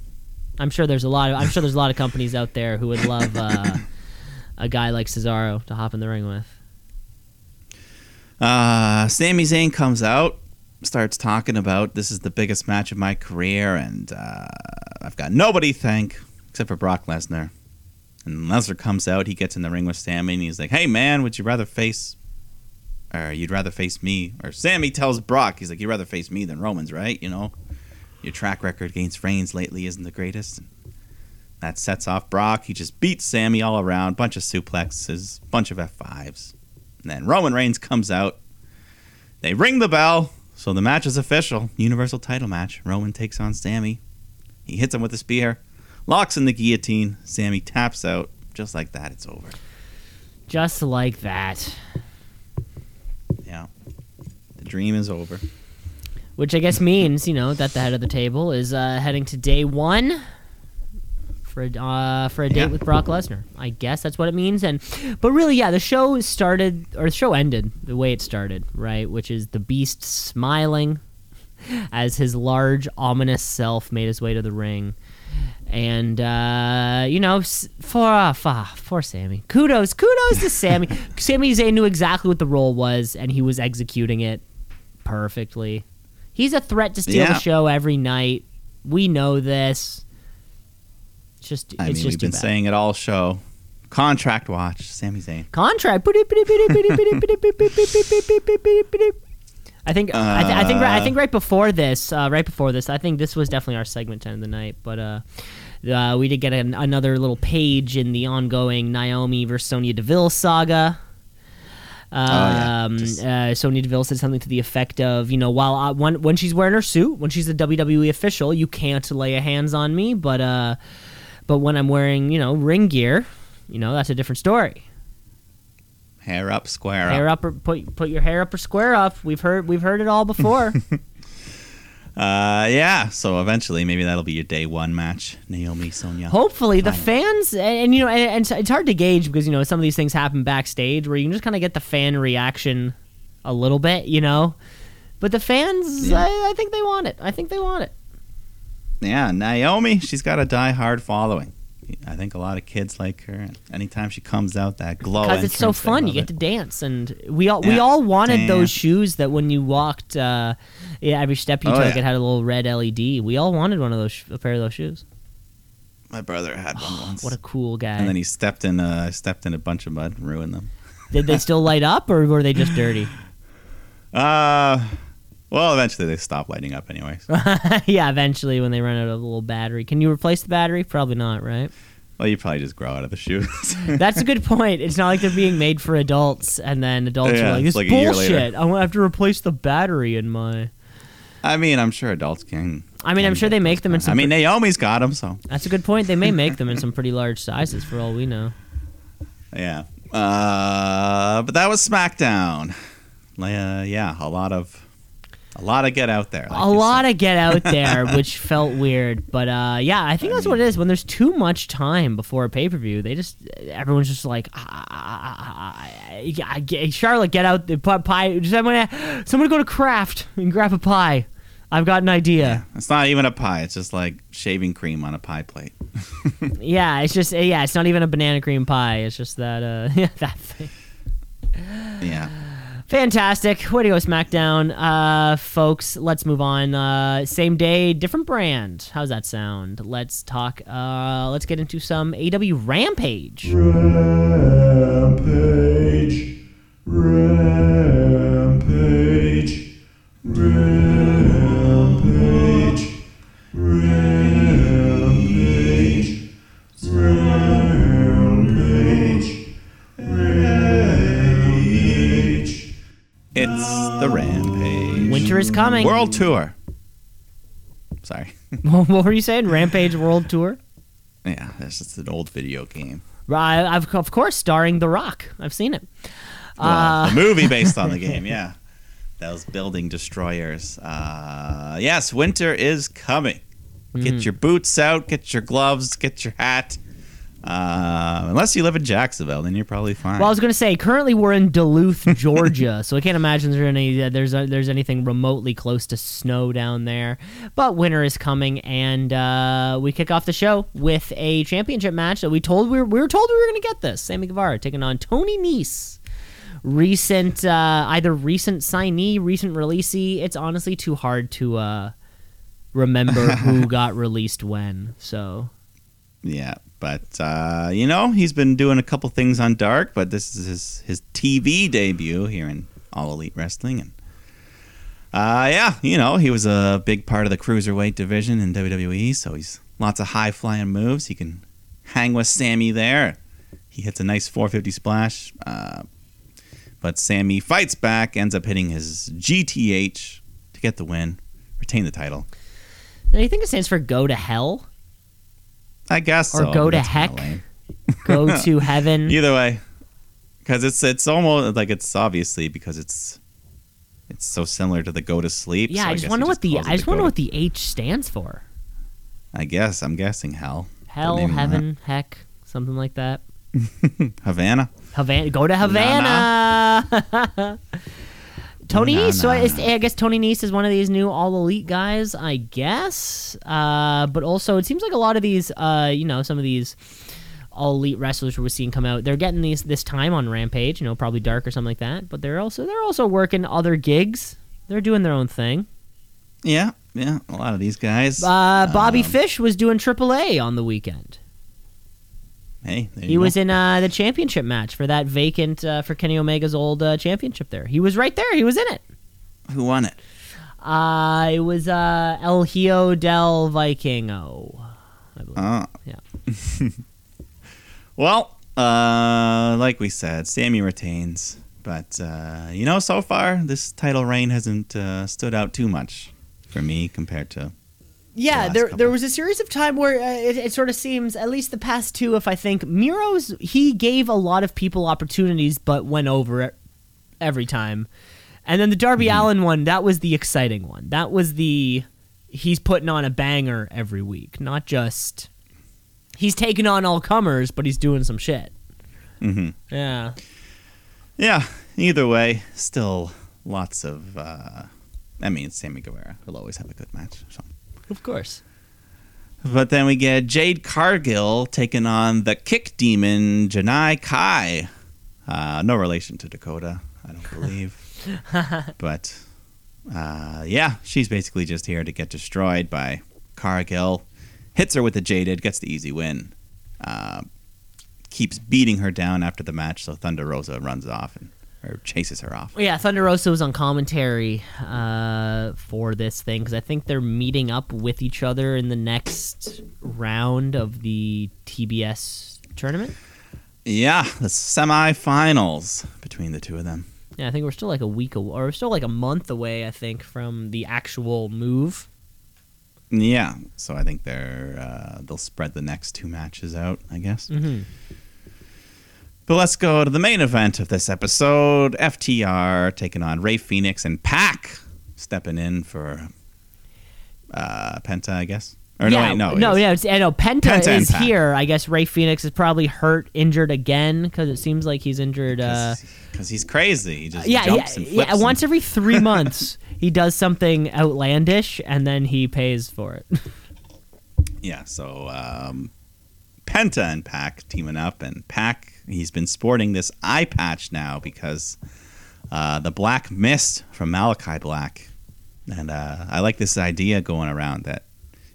I'm sure there's a lot of I'm sure there's a lot of companies out there who would love uh, a guy like Cesaro to hop in the ring with. Uh, Sami Zayn comes out, starts talking about this is the biggest match of my career, and uh, I've got nobody to thank except for Brock Lesnar. And Lesnar comes out, he gets in the ring with Sami, and he's like, "Hey man, would you rather face, or you'd rather face me?" Or Sami tells Brock, he's like, "You'd rather face me than Romans, right? You know, your track record against Reigns lately isn't the greatest." That sets off Brock. He just beats Sami all around, bunch of suplexes, bunch of F5s. And then Roman Reigns comes out. They ring the bell, so the match is official. Universal title match. Roman takes on Sami. He hits him with a spear, locks in the guillotine. Sami taps out. Just like that, it's over. Just like that. Yeah. The dream is over. Which I guess means, you know, that the head of the table is uh, heading to day one for a, uh, for a date Yeah. with Brock Lesnar. I guess that's what it means. And but really, yeah, the show started or the show ended the way it started, right? Which is the Beast smiling as his large, ominous self made his way to the ring. And uh, you know, for uh, for, for Sami, kudos, kudos to Sami. Sami Zayn knew exactly what the role was, and he was executing it perfectly. He's a threat to steal Yeah. the show every night. We know this. It's just, I it's mean, just we've been bad. saying it all show. Contract watch, Sami Zayn. contract. I think I, th- I think right, I think right before this, uh, right before this, I think this was definitely our segment ten of the night. But uh, uh, we did get an, another little page in the ongoing Naomi versus Sonya Deville saga. yeah. Um, uh, Sonya Deville said something to the effect of, you know, while I, when when she's wearing her suit, when she's a WWE official, you can't lay a hands on me, but uh, but when I'm wearing, you know, ring gear, you know, that's a different story. Hair up, square Hair up. up or put put your hair up or square up. We've heard we've heard it all before. Uh, yeah. So eventually, maybe that'll be your day one match, Naomi Sonya. Hopefully, the fans and, and, you know, and, and it's hard to gauge because you know some of these things happen backstage where you can just kind of get the fan reaction a little bit, you know. But the fans, Yeah. I, I think they want it. I think they want it. Yeah, Naomi, she's got a die-hard following. I think a lot of kids like her. Anytime she comes out, that glow. because it's so fun. You get it. to dance, and we all we all wanted those shoes that when you walked, uh, yeah, every step you Oh, took, yeah. it had a little red LED. We all wanted one of those, a pair of those shoes. My brother had one once. What a cool guy! and then he stepped in. Uh, stepped in a bunch of mud and ruined them. Did they still light up, or were they just dirty? Uh, well, eventually they stop lighting up, anyways. yeah, eventually when they run out of the little battery, can you replace the battery? Probably not, right? well, you probably just grow out of the shoes. That's a good point. It's not like they're being made for adults, and then adults Yeah, are like, "This like a bullshit. I'm gonna have to replace the battery in my." I mean, I'm sure adults can. I mean, I'm sure they make them in some I mean, Naomi's got them, so That's a good point. They may make them in some pretty large sizes, for all we know. yeah. Uh, but that was SmackDown. Uh, yeah, a lot of, a lot of get out there. like a lot said. of get out there, which felt weird. But uh, yeah, I think that's what it is. When there's too much time before a pay per view, they just everyone's just like, ah, ah, ah, ah, Charlotte, get out the pi- pie. Someone, someone go to Kraft and grab a pie. I've got an idea. It's not even a pie. It's just like shaving cream on a pie plate. Yeah, it's just yeah, it's not even a banana cream pie. It's just that uh, yeah, that thing. Yeah. Fantastic. Way to go, SmackDown. Uh, folks, let's move on. Uh, same day, different brand. How's that sound? Let's talk. Uh, let's get into some AW Rampage. Rampage, rampage, rampage, rampage, rampage, rampage. It's the Rampage Winter is coming. World Tour. Sorry. what were you saying? Rampage World Tour? yeah, that's just an old video game. Right, I've, of course, starring The Rock. I've seen it. Well, Uh, the movie based on the game, yeah. Those building destroyers. Uh, yes, winter is coming. Mm. Get your boots out, get your gloves, get your hat. Uh, unless you live in Jacksonville, then you're probably fine. Well, I was going to say, currently we're in Duluth, Georgia, so I can't imagine there's any uh, there's uh, there's anything remotely close to snow down there. But winter is coming, and uh, we kick off the show with a championship match that we told we were, we were told we were going to get this. Sammy Guevara taking on Tony Nese. Recent, uh, either recent signee, recent releasee. It's honestly too hard to uh, remember who got released when. So Yeah, but uh, you know he's been doing a couple things on Dark, but this is his his TV debut here in All Elite Wrestling, and uh, yeah, you know he was a big part of the cruiserweight division in WWE, so he's lots of high flying moves. He can hang with Sammy there. He hits a nice 450 splash, uh, but Sammy fights back, ends up hitting his GTH to get the win, retain the title. now you think it stands for "Go to Hell"? I guess Or so, go to heck. Go to heaven. Either way, because it's it's almost like it's obviously because it's it's so similar to the go to sleep. Yeah, so I just guess wonder what the I just wonder what the H stands for. I guess I'm guessing hell. Hell, heaven, heck, something like that. Havana. Havana, go to Havana. Tony Na, Nese. So I. I guess Tony Nese is one of these new all elite guys. I guess, uh, but also it seems like a lot of these, uh, you know, some of these all elite wrestlers we're seeing come out, they're getting these this time on Rampage. You know, probably Dark or something like that. But they're also they're also working other gigs. They're doing their own thing. Yeah, yeah. A lot of these guys. Uh, Bobby Um, Fish was doing AAA on the weekend. Hey, He was go. in uh, the championship match for that vacant uh, for Kenny Omega's old uh, championship. There, he was right there. He was in it. Who won it? Uh, it was uh, El Hijo del Vikingo. I believe. Oh. Yeah. Well, uh, like we said, Sammy retains. But, uh, you know, so far, this title reign hasn't uh, stood out too much for me compared to Yeah, last there couple. there was a series of time where uh, it, it sort of seems, at least the past two, if I think Miro's, he gave a lot of people opportunities, but went over it every time. And then the Darby Mm-hmm. Allin one, that was the exciting one. That was the he's putting on a banger every week, not just he's taking on all comers, but he's doing some shit. Mhm. Yeah. Yeah. Either way, still lots of. Uh, I mean, Sammy Guevara will always have a good match. So. Of course. But then we get Jade Cargill taking on the kick demon Janai Kai. Uh, no relation to Dakota, I don't believe. but uh, yeah, she's basically just here to get destroyed by Cargill. Hits her with the Jaded, gets the easy win. Uh, keeps beating her down after the match, so Thunder Rosa runs off and or chases her off. Yeah, Thunder Rosa was on commentary uh, for this thing because I think they're meeting up with each other in the next round of the TBS tournament. Yeah, the semifinals between the two of them. Yeah, I think we're still like a week aw- or we're still like a month away. I think from the actual move. Yeah, so I think they're uh, they'll spread the next two matches out, I guess. Mm-hmm. But let's go to the main event of this episode: FTR taking on Rey Fenix and Pac, stepping in for uh, Penta, I guess. Or yeah, no, wait, no, no, it yeah, is- it's, I know Penta, Penta is here. I guess Rey Fenix is probably hurt, injured again because it seems like he's injured. Uh, because he's crazy. He just yeah, yeah, and flips. yeah. and- Once every three months, he does something outlandish, and then he pays for it. Yeah, so um, Penta and Pac teaming up, and Pac he's been sporting this eye patch now because uh, the black mist from Malachi Black, and uh, I like this idea going around that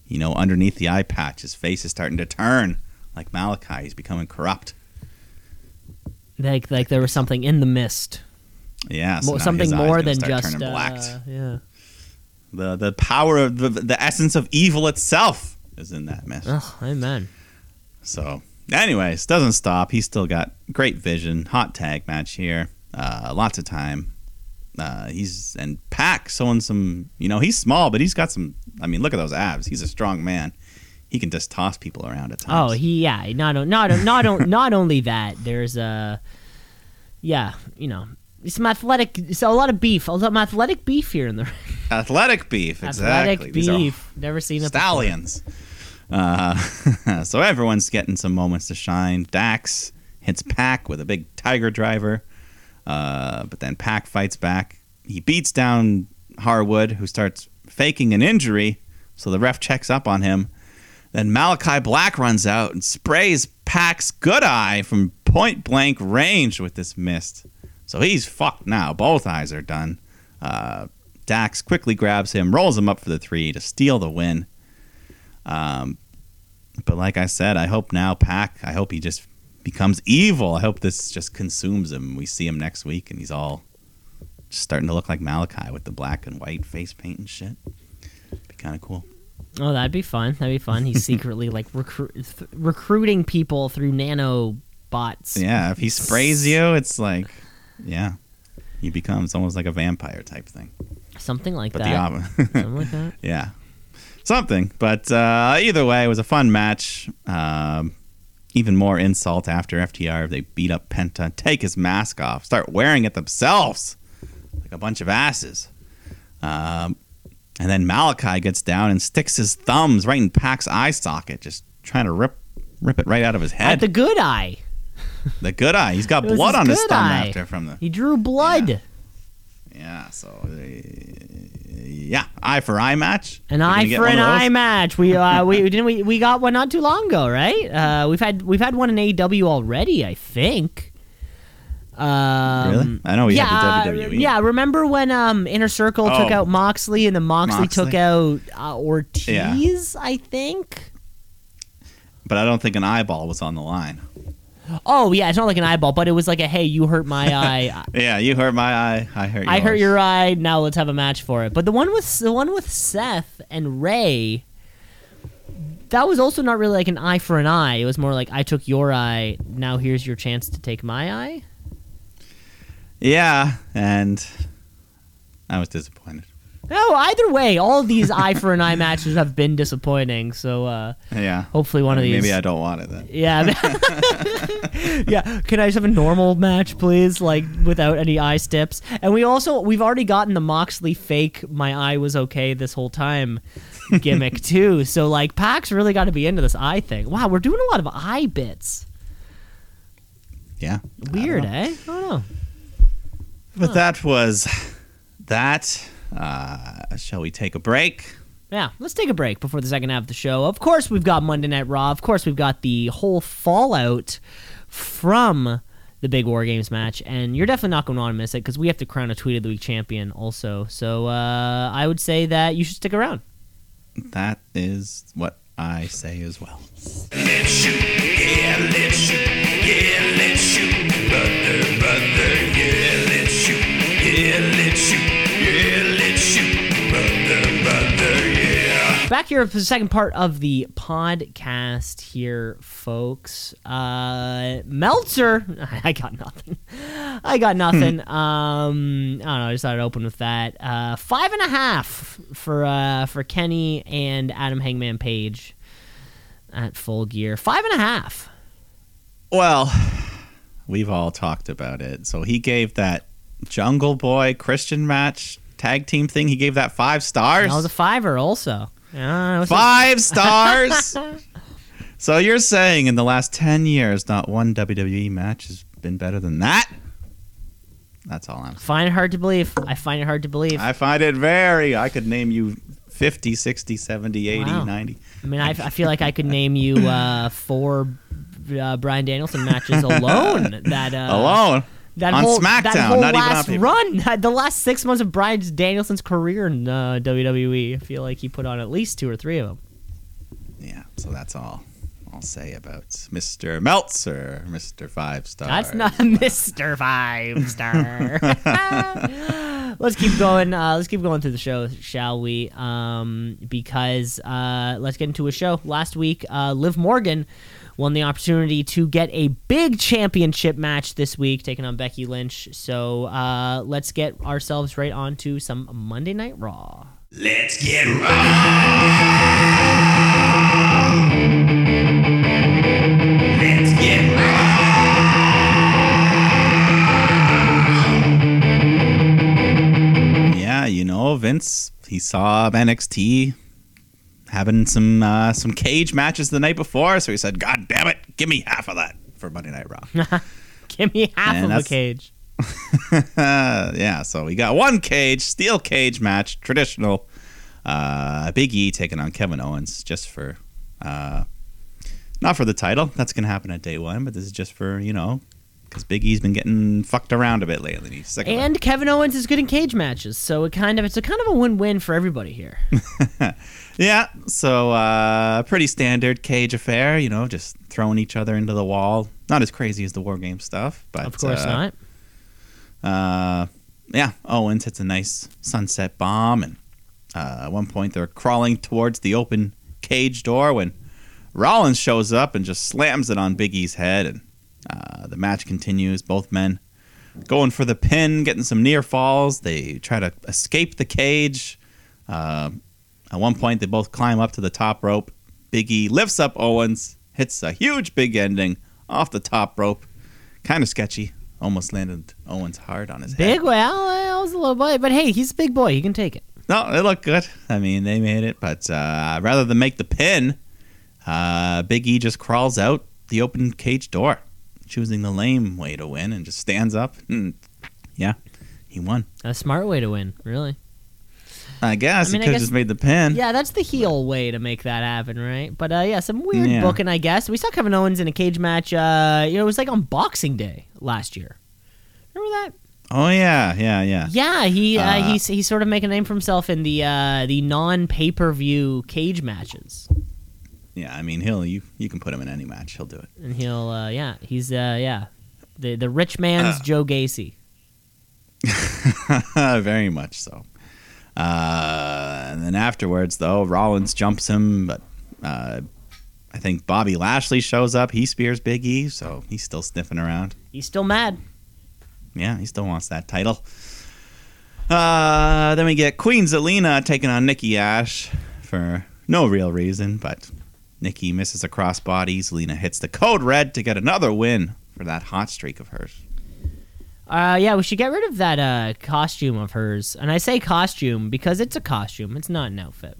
you know underneath the eye patch his face is starting to turn like Malachi. He's becoming corrupt. like, like there was something in the mist. Yeah, so something more than just uh, yeah. The the power of the the essence of evil itself is in that mist. Oh, amen. So, anyways, doesn't stop. He's still got great vision. Hot tag match here. Uh, lots of time. Uh, he's and Pac showing some. You know, he's small, but he's got some. I mean, look at those abs. He's a strong man. He can just toss people around at times. Oh, he yeah. Not not not not only that. There's a yeah. You know, some athletic. So a lot of beef. A lot of athletic beef here in the athletic beef. athletic Exactly. These beef. Never seen it. before. Uh, so everyone's getting some moments to shine. Dax hits Pac with a big tiger driver, uh, but then Pac fights back. He beats down Harwood, who starts faking an injury. So the ref checks up on him. Then Malachi Black runs out and sprays Pac's good eye from point blank range with this mist. So he's fucked now. Both eyes are done. Uh, Dax quickly grabs him, rolls him up for the three to steal the win. Um, but like I said, I hope now Pac. I hope he just becomes evil. I hope this just consumes him. We see him next week, and he's all just starting to look like Malachi with the black and white face paint and shit. Be kind of cool. Oh, that'd be fun. That'd be fun. He's secretly like recru- th- recruiting people through nano bots. Yeah, if he sprays you, it's like, yeah, he becomes almost like a vampire type thing. Something like But that. the. Something like that. yeah, something. But uh, either way, it was a fun match. Um, even more insult after FTR. They beat up Penta, take his mask off, start wearing it themselves, like a bunch of asses. Um, and then Malachi gets down and sticks his thumbs right in Pac's eye socket, just trying to rip rip it right out of his At head. the good eye. The good eye. He's got blood his on his thumb eye. after from the He drew blood. Yeah. Yeah. So uh, yeah, eye for eye match. An eye for an eye match. We uh, we didn't we, we got one not too long ago, right? Uh, we've had we've had one in AEW already, I think. Um, Really? I know we yeah, had the WWE. Yeah, remember when um Inner Circle took Oh. out Moxley and then Moxley, Moxley. took out uh, Ortiz, I think. But I don't think an eyeball was on the line. Oh yeah, it's not like an eyeball, but it was like a hey, you hurt my eye. Yeah, you hurt my eye. I hurt. I hurt your eye. Now let's have a match for it. But the one with the one with Seth and Rey, that was also not really like an eye for an eye. It was more like I took your eye. Now here's your chance to take my eye. Yeah, and I was disappointed. No, either way, all these eye for an eye matches have been disappointing. So uh, Yeah. hopefully one of these. Maybe I don't want it then. Yeah. yeah. Can I just have a normal match, please? Like without any eye steps. And we also we've already gotten the Moxley fake my eye was okay this whole time gimmick too. So like Pac's really got to be into this eye thing. Wow, we're doing a lot of eye bits. Yeah. Weird, eh? I don't know. But that was that. Uh, shall we take a break? Yeah, let's take a break before the second half of the show. Of course, we've got Monday Night Raw. Of course, we've got the whole fallout from the big War Games match, and you're definitely not going to want to miss it because we have to crown a Tweet of the Week champion also. So uh, I would say that you should stick around. That is what I say as well. Let's shoot, yeah, let's shoot, yeah, let's shoot, brother, brother, yeah, let's shoot, yeah, let's shoot, Back here for the second part of the podcast here, folks. Uh, Meltzer, I got nothing. I got nothing. um, I don't know. I just thought I'd open with that. Uh, five and a half for uh, for Kenny and Adam Hangman Page at full gear. Five and a half. Well, we've all talked about it. So he gave that Jungle Boy Christian match tag team thing. He gave that five stars. That was a fiver, also. It Five stars. so you're saying in the last ten years, not one WWE match has been better than that? That's all I'm. find it hard to believe. I find it hard to believe. I, I find it very. I could name you 50, 60, 70, 80, Wow. 90. mean, I, I feel like I could name you uh, four uh, Bryan Danielson matches alone. That uh, Alone. That on whole, that whole not even on last pay-per-view. run, the last six months of Bryan Danielson's career in uh, WWE. I feel like he put on at least two or three of them. Yeah. So that's all I'll say about Mr. Meltzer, Mr. Five Star. That's not Mister Five Star. let's keep going. Uh, let's keep going through the show, shall we? Um, because uh, let's get into a show. Last week, uh, Liv Morgan won the opportunity to get a big championship match this week, taking on Becky Lynch. So uh, let's get ourselves right on to some Monday Night Raw. Let's get raw. Let's get raw. Yeah, you know, Vince, he saw NXT having some uh, some cage matches the night before, so he said, "God damn it, give me half of that for Monday Night Raw." Give me half And of a that's- cage. Yeah, so we got one cage, steel cage match, traditional. Uh, Big E taking on Kevin Owens just for, uh, not for the title. That's gonna happen at day one, but this is just for you know, because Big E's been getting fucked around a bit lately. He's sick. And Kevin Owens is good in cage matches, so it kind of it's a kind of a win-win for everybody here. Yeah, so uh, pretty standard cage affair, you know, just throwing each other into the wall. Not as crazy as the war game stuff, but of course uh, not. Uh, yeah, Owens hits a nice sunset bomb, and uh, at one point they're crawling towards the open cage door when Rollins shows up and just slams it on Big E's head, and uh, the match continues. Both men going for the pin, getting some near falls. They try to escape the cage. Uh, at one point, they both climb up to the top rope. Big E lifts up Owens, hits a huge big ending off the top rope. Kind of sketchy. Almost landed Owens hard on his head. Big well, that was a little boy, but hey, he's a big boy. He can take it. No, it looked good. I mean, they made it, but uh, rather than make the pin, uh, Big E just crawls out the open cage door, choosing the lame way to win, and just stands up. And yeah, he won. A smart way to win, really. I guess I mean, he could have just made the pin. Yeah, that's the heel way to make that happen, right? But uh, yeah, some weird Yeah. booking, I guess. We saw Kevin Owens in a cage match. Uh, you know, it was like on Boxing Day last year. Remember that? Oh yeah, yeah, yeah. Yeah, he uh, Uh, he's he's sort of making a name for himself in the uh, the non pay per view cage matches, Yeah, I mean, he'll you you can put him in any match. He'll do it. and he'll uh, yeah he's uh, yeah the the rich man's Uh. Joe Gacy. Very much so. Uh, and then afterwards, though, Rollins jumps him, but uh, I think Bobby Lashley shows up. He spears Big E, so he's still sniffing around. He's still mad. Yeah, he still wants that title. Uh, then we get Queen Zelina taking on Nikki Ash for no real reason, but Nikki misses a crossbody. Zelina hits the code red to get another win for that hot streak of hers. Uh, yeah, we should get rid of that uh, costume of hers. And I say costume because it's a costume. It's not an outfit.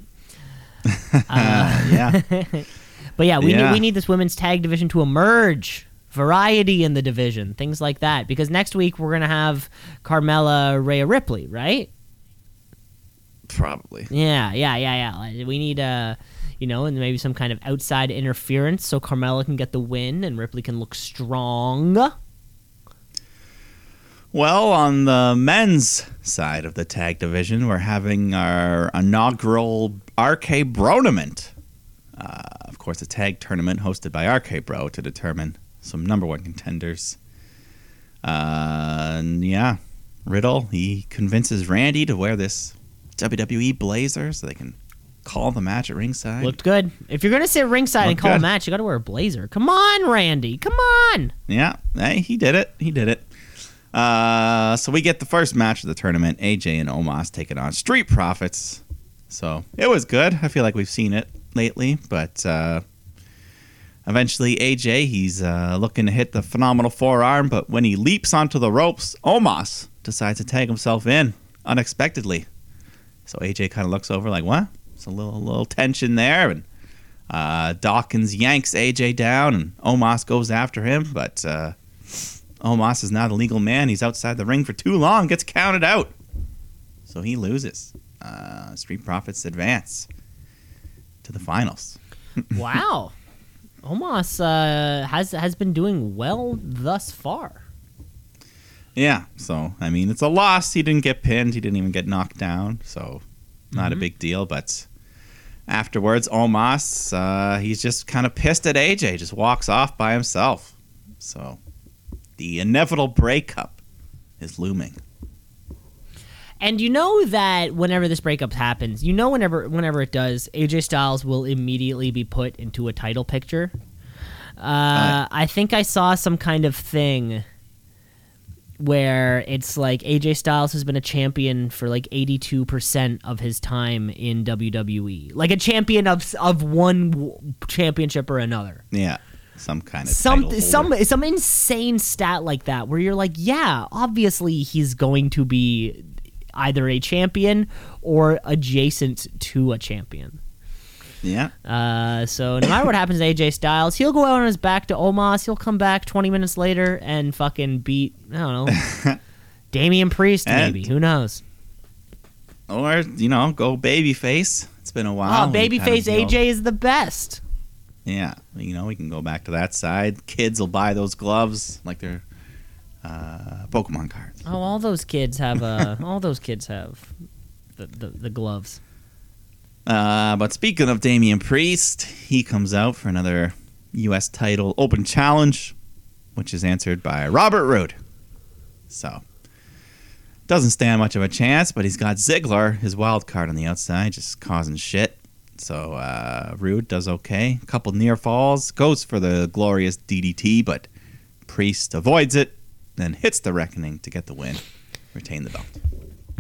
Uh, yeah. But yeah, we Yeah. need we need this women's tag division to emerge. Variety in the division, things like that. Because next week we're gonna have Carmella Rhea Ripley, right? Probably. Yeah, yeah, yeah, yeah. We need uh you know, and maybe some kind of outside interference so Carmella can get the win and Ripley can look strong. Well, on the men's side of the tag division, we're having our inaugural RK Bronament. Uh, of course, a tag tournament hosted by RK Bro to determine some number one contenders. Uh, and yeah, Riddle, he convinces Randy to wear this WWE blazer so they can call the match at ringside. Looked good. If you're gonna sit ringside and Looked call a match, you gotta wear a blazer. Come on, Randy. Come on. Yeah, hey, he did it. He did it. Uh, so we get the first match of the tournament. AJ and Omos taking on Street Profits. So it was good. I feel like we've seen it lately, but uh, eventually AJ he's uh, looking to hit the phenomenal forearm, but when he leaps onto the ropes, Omos decides to tag himself in unexpectedly. So AJ kind of looks over like, "What?" There's a little a little tension there, and uh, Dawkins yanks AJ down, and Omos goes after him, but uh, Omos is not a legal man. He's outside the ring for too long, gets counted out, so he loses. Uh, Street Profits advance to the finals. wow. Omos uh, has has been doing well thus far. Yeah, so I mean, it's a loss. He didn't get pinned. He didn't even get knocked down, so not a big deal. But afterwards, Omos, uh, he's just kind of pissed at AJ. Just walks off by himself. So the inevitable breakup is looming. And you know that whenever this breakup happens, you know whenever whenever it does, AJ Styles will immediately be put into a title picture. Uh, I think I saw some kind of thing where it's like AJ Styles has been a champion for like 82% of his time in WWE. Like a champion of of one w- championship or another. Yeah, some kind of Some some some insane stat like that where you're like, yeah, obviously he's going to be either a champion or adjacent to a champion. Yeah, Uh, so no matter what happens to AJ Styles, he'll go out on his back to Omos. He'll come back 20 minutes later and fucking beat I don't know Damian Priest And- maybe. Who knows? or you know, go babyface. It's been a while. Oh, babyface AJ is the best. Yeah, you know, we can go back to that side. Kids will buy those gloves like they're uh, Pokemon cards. Oh, all those kids have uh, all those kids have the, the the gloves. Uh, but speaking of Damian Priest, he comes out for another U.S. title open challenge, which is answered by Robert Roode. So, doesn't stand much of a chance, but he's got Ziggler, his wild card on the outside, just causing shit. So, uh, Roode does okay. A couple near falls, goes for the glorious DDT, but Priest avoids it, then hits the Reckoning to get the win, retain the belt.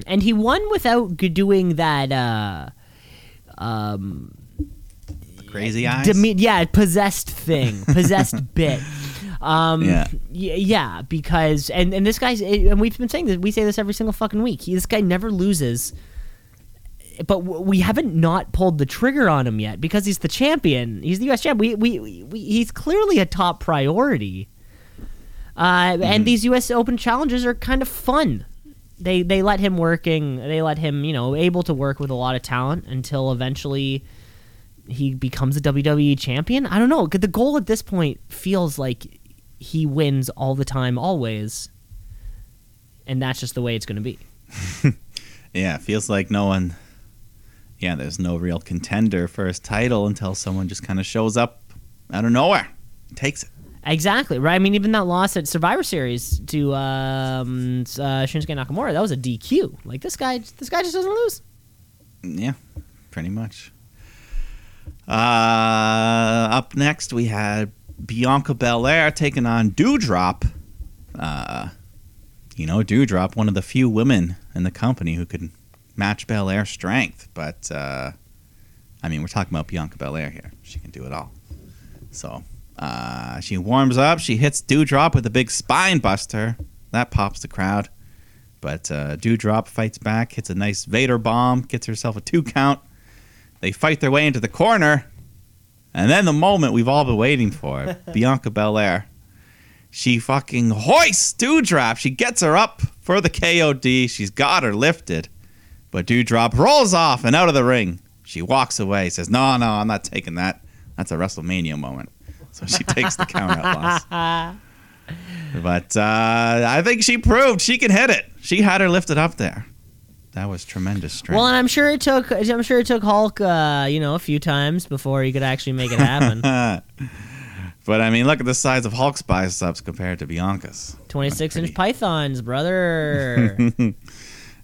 and he won without doing that uh um Crazy eyes. deme- yeah possessed thing possessed bit um Yeah. y- yeah because and and this guy's and we've been saying this we say this every single fucking week he, this guy never loses but w- we haven't not pulled the trigger on him yet because he's the champion he's the US champ we, we, we he's clearly a top priority uh, and these U.S. Open challenges are kind of fun. They they let him working. They let him you know able to work with a lot of talent until eventually he becomes a WWE champion. I don't know. The goal at this point feels like he wins all the time, always, and that's just the way it's going to be. Yeah, feels like no one. Yeah, there's no real contender for his title until someone just kind of shows up out of nowhere, takes it. Exactly right. I mean, even that loss at Survivor Series to um, uh, Shinsuke Nakamura, that was a DQ. Like this guy, this guy just doesn't lose. Yeah, pretty much. Uh, up next, we had Bianca Belair taking on Doudrop. Uh, you know, Doudrop, one of the few women in the company who could match Belair's strength. But, uh, I mean, we're talking about Bianca Belair here. She can do it all. So, uh, she warms up. She hits Doudrop with a big spine buster. That pops the crowd. But uh, Doudrop fights back, hits a nice Vader bomb, gets herself a two count. They fight their way into the corner. And then the moment we've all been waiting for Bianca Belair. She fucking hoists Doudrop. She gets her up for the KOD. She's got her lifted. But Doudrop rolls off and out of the ring. She walks away, says, No, no, I'm not taking that. That's a WrestleMania moment. So she takes the count out loss. But uh, I think she proved she can hit it. She had her lifted up there. That was tremendous strength. Well, and I'm sure it took I'm sure it took Hulk, uh, you know, a few times before he could actually make it happen. but I mean, look at the size of Hulk's biceps compared to Bianca's. 26 inch pythons, brother.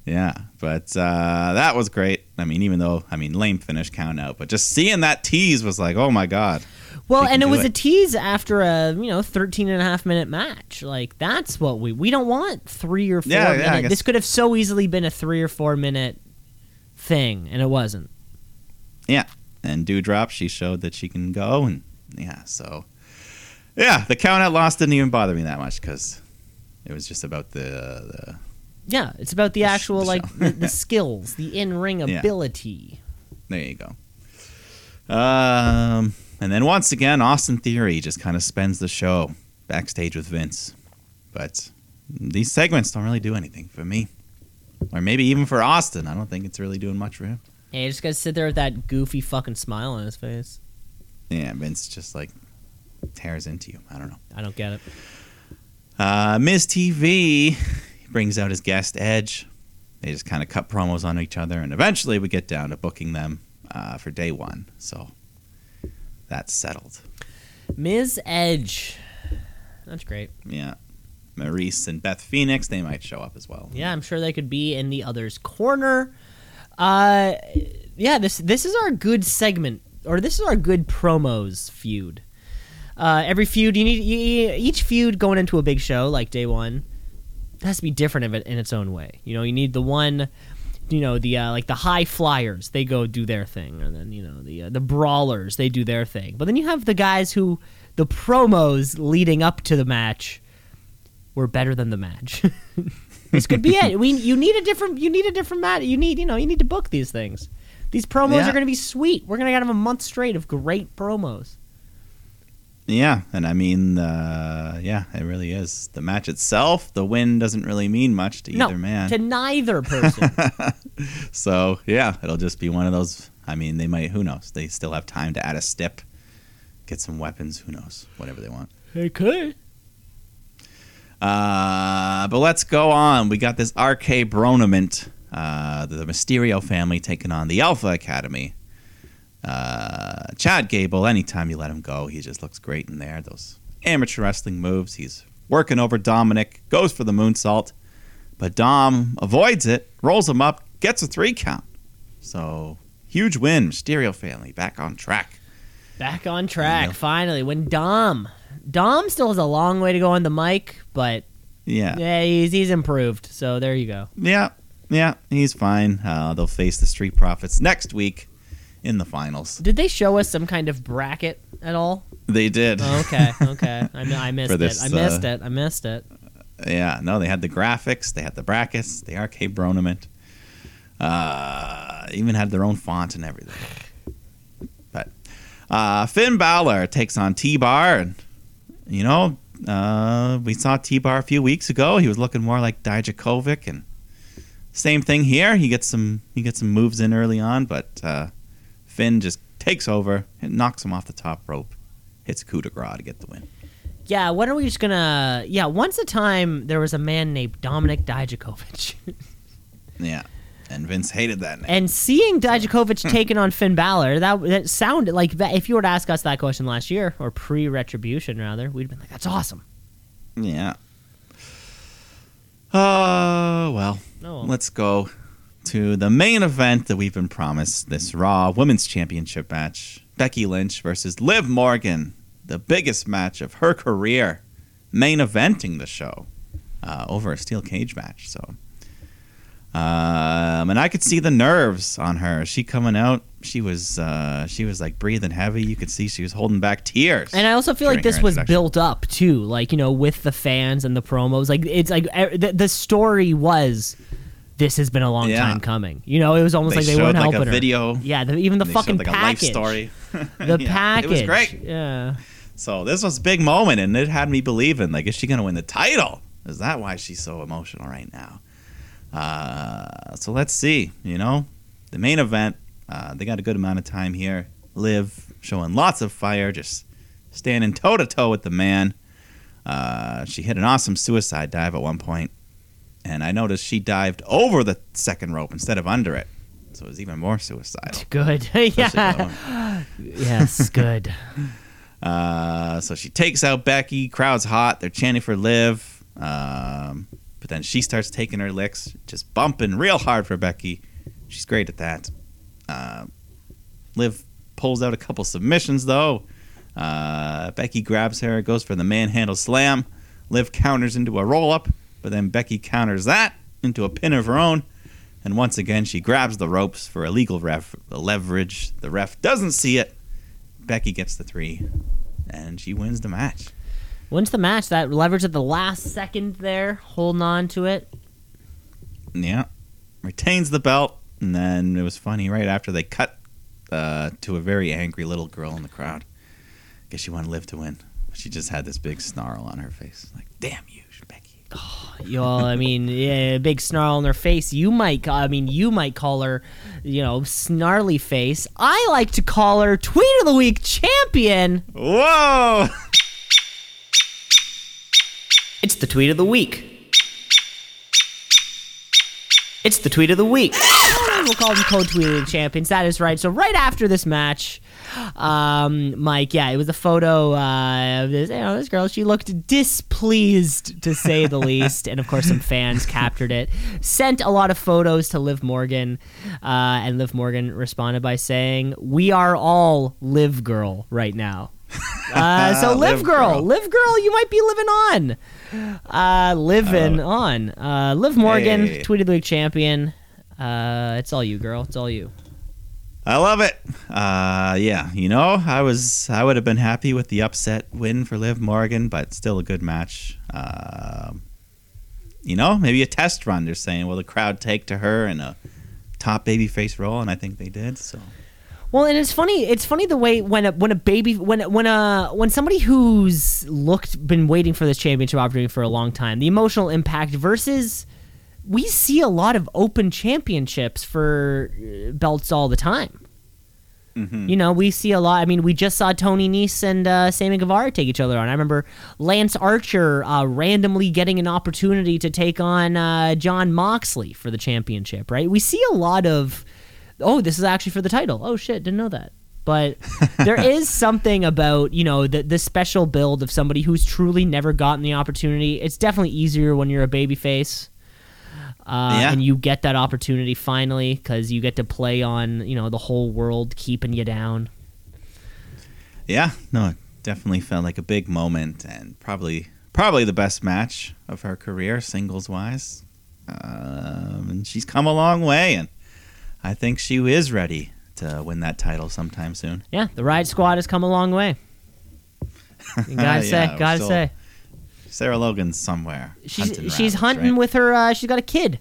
Yeah, but uh, that was great. I mean, even though I mean, lame finish count out, but just seeing that tease was like, oh my god. Well, and it was it. a tease after a, you know, 13 and a half minute match. Like that's what we we don't want 3 or 4 Yeah, yeah, minute. This could have so easily been a 3 or 4 minute thing and it wasn't. Yeah, and Doudrop, she showed that she can go, and yeah, so yeah, the count out loss didn't even bother me that much because it was just about the the Yeah, it's about the actual the like the, the skills, the in-ring Yeah. ability. There you go. Um, and then once again, Austin Theory just kind of spends the show backstage with Vince. But these segments don't really do anything for me. Or maybe even for Austin. I don't think it's really doing much for him. Yeah, you just gotta sit there with that goofy fucking smile on his face. Yeah, Vince just like tears into you. I don't know. I don't get it. Uh, Miz TV brings out his guest Edge. They just kind of cut promos on each other, and eventually we get down to booking them uh, for day one. So that's settled. Ms. Edge. That's great. Yeah. Maryse and Beth Phoenix, they might show up as well. Yeah, I'm sure they could be in the other's corner. Uh, yeah, this this is our good segment, or this is our good promos feud. Uh, every feud you need, you, each feud going into a big show like day one has to be different in its own way. You know, you need the one, you know, the uh, like the high flyers, they go do their thing, and then you know the uh, the brawlers, they do their thing. But then you have the guys who the promos leading up to the match were better than the match. this could be it. We you need a different you need a different match. You need you know you need to book these things. These promos Yeah. are going to be sweet. We're going to have a month straight of great promos. Yeah, and I mean, uh, yeah, it really is. The match itself, the win doesn't really mean much to no, either man. to neither person. so, yeah, it'll just be one of those. I mean, they might, who knows? They still have time to add a stip, get some weapons, who knows? Whatever they want. they could. Uh, but let's go on. We got this RK Bronament, uh, the Mysterio family taking on the Alpha Academy. Uh, Chad Gable, anytime you let him go, he just looks great in there. Those amateur wrestling moves. He's working over Dominik, goes for the moonsault, but Dom avoids it, rolls him up, gets a three count. So, huge win. Mysterio family back on track. Back on track Yeah. finally. When Dom, Dom still has a long way to go on the mic, but Yeah. yeah, he's he's improved. So there you go. Yeah, yeah, he's fine. Uh, they'll face the Street Profits next week in the finals. Did they show us some kind of bracket at all? They did. Oh, okay, okay. I, I missed this, it. I missed uh, it. I missed it. Yeah, no, they had the graphics, they had the brackets, the arcade Bronament. Uh, even had their own font and everything. But uh, Finn Balor takes on T Bar, and you know, uh, we saw T Bar a few weeks ago. He was looking more like Dijakovic, and same thing here. He gets some he gets some moves in early on, but uh, Finn just takes over and knocks him off the top rope, hits a coup de grace to get the win. Yeah, when are we just gonna? Yeah, once a time there was a man named Dominik Dijakovic, Yeah, and Vince hated that name. and seeing Dijakovic taking on Finn Balor, that that sounded like that. If you were to ask us that question last year or pre-retribution, rather, we'd been like, "That's awesome." Yeah. Oh, well. Oh, well. Let's go to the main event that we've been promised this Raw Women's Championship match Becky Lynch versus Liv Morgan, the biggest match of her career, main eventing the show. uh, over a steel cage match. So, um, and I could see the nerves on her. She coming out, she was uh, she was like breathing heavy. You could see she was holding back tears. And I also feel like this was built up too, like you know, with the fans and the promos. Like it's like the, the story was, this has been a long Yeah. time coming. You know, it was almost They like they weren't like, helping her. video. Yeah, the, even the They fucking showed, like package. a life story. The Yeah, package. It was great. Yeah. So this was a big moment, and it had me believing, like, is she gonna win the title? Is that why she's so emotional right now? Uh, so let's see. You know, the main event. Uh, they got a good amount of time here. Liv showing lots of fire, just standing toe to toe with the man. Uh, she hit an awesome suicide dive at one point, and I noticed she dived over the second rope instead of under it, so it was even more suicidal. Good. Yeah. yes. Good. Uh, so she takes out Becky. Crowd's hot. They're chanting for Liv. Um, but then she starts taking her licks, just bumping real hard for Becky. She's great at that. Uh, Liv pulls out a couple submissions though. Uh, Becky grabs her, goes for the manhandle slam. Liv counters into a roll up, but then Becky counters that into a pin of her own. And once again, she grabs the ropes for illegal ref leverage. The ref doesn't see it. Becky gets the three, and she wins the match. Wins the match. That leverage at the last second there, holding on to it. Yeah, retains the belt, and then it was funny right after they cut uh, to a very angry little girl in the crowd. Guess she wanted Liv to win. She just had this big snarl on her face, like "Damn you, Becky." Yo, I mean, yeah, big snarl on her face. You might, I mean, you might call her, you know, snarly face. I like to call her tweet of the week champion. Whoa! It's the tweet of the week. It's the tweet of the week. we'll call them code tweet of the champions. That is right. So right after this match, um, Mike, yeah, it was a photo uh, of this. You know, this girl. She looked displeased to say the least, and of course, some fans captured it. Sent a lot of photos to Liv Morgan, uh, and Liv Morgan responded by saying, "We are all Liv Girl right now." Uh, so live Liv girl, girl. live girl, you might be living on. Uh, living on. Uh, Liv Morgan, Hey. tweet of the week champion. Uh, it's all you, girl. It's all you. I love it. Uh, yeah, you know, I was I would have been happy with the upset win for Liv Morgan, but still a good match. Um, you know, maybe a test run. They're saying, will the crowd take to her in a top babyface role? And I think they did. So Well, and it's funny. It's funny the way when a, when a baby when when a when somebody who's looked been waiting for this championship opportunity for a long time, the emotional impact versus we see a lot of open championships for uh, belts all the time. You know, we see a lot. I mean, we just saw Tony Nese and uh, Sammy Guevara take each other on. I remember Lance Archer uh, randomly getting an opportunity to take on uh, Jon Moxley for the championship. Right? We see a lot of, oh, this is actually for the title. Oh shit, didn't know that. But there is something about you know the the special build of somebody who's truly never gotten the opportunity. It's definitely easier when you're a babyface uh, Yeah. and you get that opportunity finally because you get to play on you know the whole world keeping you down. yeah, no, it definitely felt like a big moment and probably probably the best match of her career, singles wise. Um, and she's come a long way, and I think she is ready to win that title sometime soon. Yeah, the Riott Squad has come a long way. You gotta say, Yeah, we're gotta still say, Sarah Logan's somewhere. she's hunting she's rabbits, hunting right? with her. Uh, she's got a kid.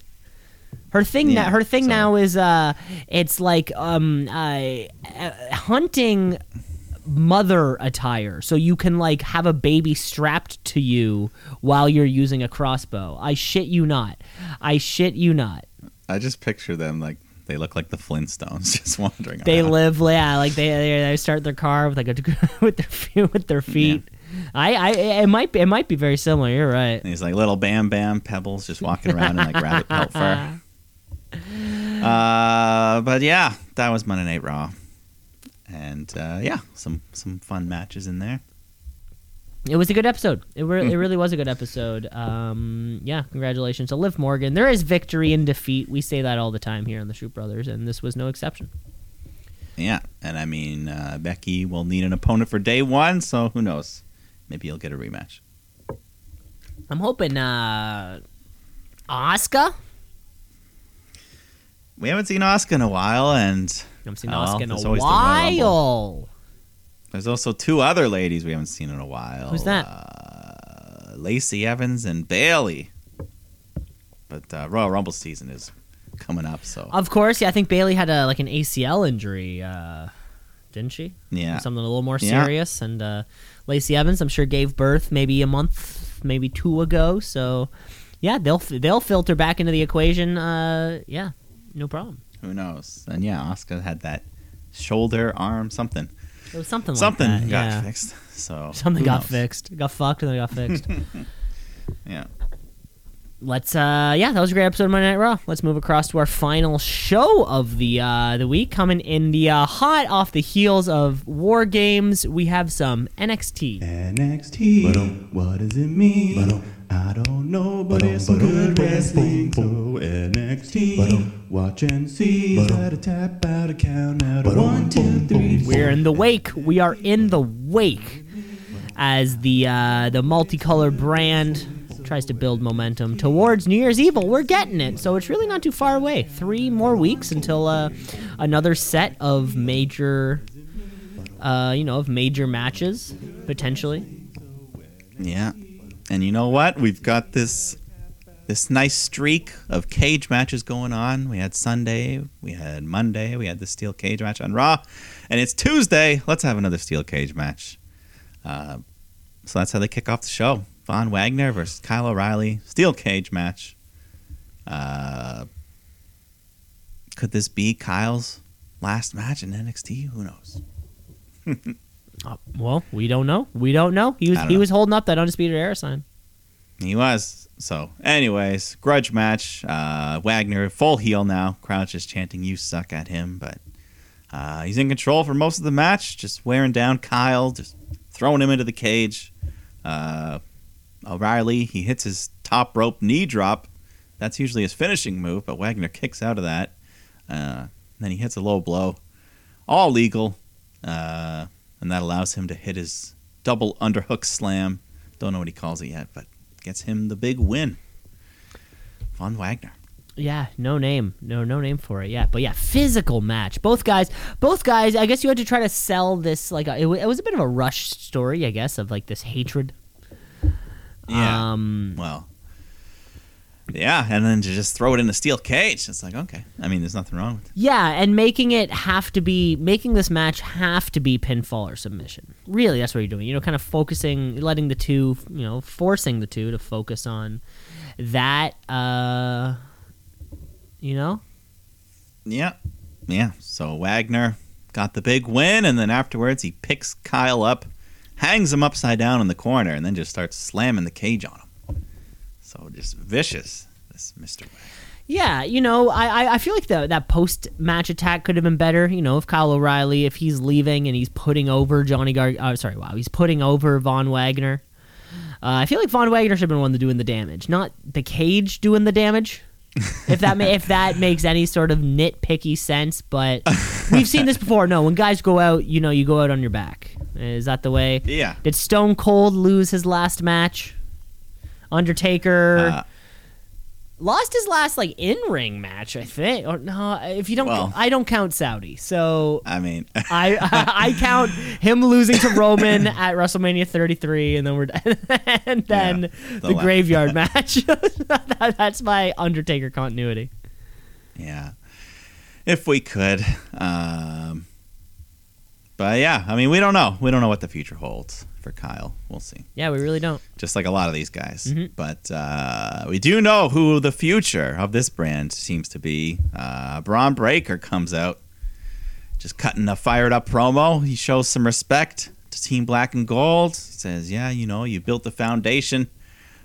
Her thing Yeah, now, her thing so- now is uh, it's like um, uh, uh, hunting mother attire, so you can like have a baby strapped to you while you're using a crossbow. I shit you not. I shit you not. I just picture them like they look like the Flintstones, just wandering They around. live, yeah, like they, they they start their car with like a with their feet with their feet. I, I it might be it might be very similar. You're right. These like little Bam Bam pebbles just walking around in like rabbit pelt fur. Uh, but yeah, that was Monday Night Raw, and uh, yeah, some some fun matches in there. It was a good episode. It, re- Hmm. it really was a good episode. Um, yeah, congratulations to Liv Morgan. There is victory in defeat. We say that all the time here on the Shoot Brothers, and this was no exception. Yeah, and I mean uh, Becky will need an opponent for day one, so who knows? Maybe you'll get a rematch. I'm hoping uh Asuka. We haven't seen Asuka in a while, and I haven't seen Oh, Asuka in a always the while. there's also two other ladies we haven't seen in a while. Who's that? Uh, Lacey Evans and Bayley. But uh, Royal Rumble season is coming up, so Of course, yeah. I think Bayley had a like an ACL injury, uh, didn't she? yeah. something a little more Yeah. serious. And uh, Lacey Evans, I'm sure, gave birth maybe a month, maybe two ago. So, yeah, they'll they'll filter back into the equation. Uh, yeah, no problem. Who knows? And yeah, Asuka had that shoulder, arm, something. It was something like something that. got yeah. fixed. So Something got knows? fixed. Got fucked and then got fixed. Yeah. Let's uh yeah, that was a great episode of Monday Night Raw. Let's move across to our final show of the uh the week. Coming in the uh, hot off the heels of War Games, we have some NXT. NXT. What does it mean? I don't know, but it's some good wrestling. So NXT. Watch and see. Let a tap out a count out of one, two, three. We're in the wake. We are in the wake as the uh, the multicolored brand tries to build momentum towards New Year's Evil. We're getting it, so it's really not too far away. Three more weeks until uh, another set of major, uh, you know, of major matches potentially. Yeah. And you know what? We've got this this nice streak of cage matches going on. We had Sunday, we had Monday, we had the steel cage match on Raw, and it's Tuesday. Let's have another steel cage match. Uh, so that's how they kick off the show. Von Wagner versus Kyle O'Reilly, steel cage match. Uh, could this be Kyle's last match in NXT? Who knows? Uh, well, we don't know. We don't know. He was he know. was holding up that undisputed era sign. He was. So, anyways, grudge match. Uh, Wagner, full heel now. Crouch is chanting, You suck at him. But uh, he's in control for most of the match, just wearing down Kyle, just throwing him into the cage. Uh, O'Reilly, he hits his top rope knee drop. That's usually his finishing move, but Wagner kicks out of that. Uh, then he hits a low blow. All legal. Uh, and that allows him to hit his double underhook slam. Don't know what he calls it yet, but gets him the big win. Von Wagner. Yeah, no name, no no name for it yet. But yeah, physical match. Both guys, both guys. I guess you had to try to sell this like a, it, it was a bit of a rush story, I guess, of like this hatred. Yeah. Um, well. Yeah, and then to just throw it in a steel cage. It's like, okay. I mean, there's nothing wrong with it. yeah, and making it have to be making this match have to be pinfall or submission. Really, that's what you're doing. You know, kind of focusing, letting the two, you know, forcing the two to focus on that. Uh, you know, Yeah. Yeah. So Wagner got the big win, and then afterwards he picks Kyle up, hangs him upside down in the corner, and then just starts slamming the cage on him. So just vicious, this Mr. Yeah, you know, I I, feel like the, that post match attack could have been better. You know, if Kyle O'Reilly, if he's leaving and he's putting over Johnny Gar, uh, sorry, wow, he's putting over Von Wagner. Uh, I feel like Von Wagner should have been one doing the damage, not the cage doing the damage. If that ma- if that makes any sort of nitpicky sense, but we've seen this before. No, when guys go out, you know, you go out on your back. Is that the way? Yeah. Did Stone Cold lose his last match? Undertaker Uh, lost his last like in ring match, I think. Or no, if you don't, Well- I don't count Saudi. So I mean, I I count him losing to Roman at WrestleMania 33, and then we're and then Yeah, the, the graveyard match. That- That's my Undertaker continuity. yeah. If we could. Um, but yeah, I mean, we don't know. We don't know what the future holds for Kyle. We'll see. Yeah, we really don't. just like a lot of these guys. Mhm. But uh, we do know who the future of this brand seems to be. Uh, Bron Breakker comes out, just cutting a fired up promo. He shows some respect to Team Black and Gold. He says, "Yeah, you know, you built the foundation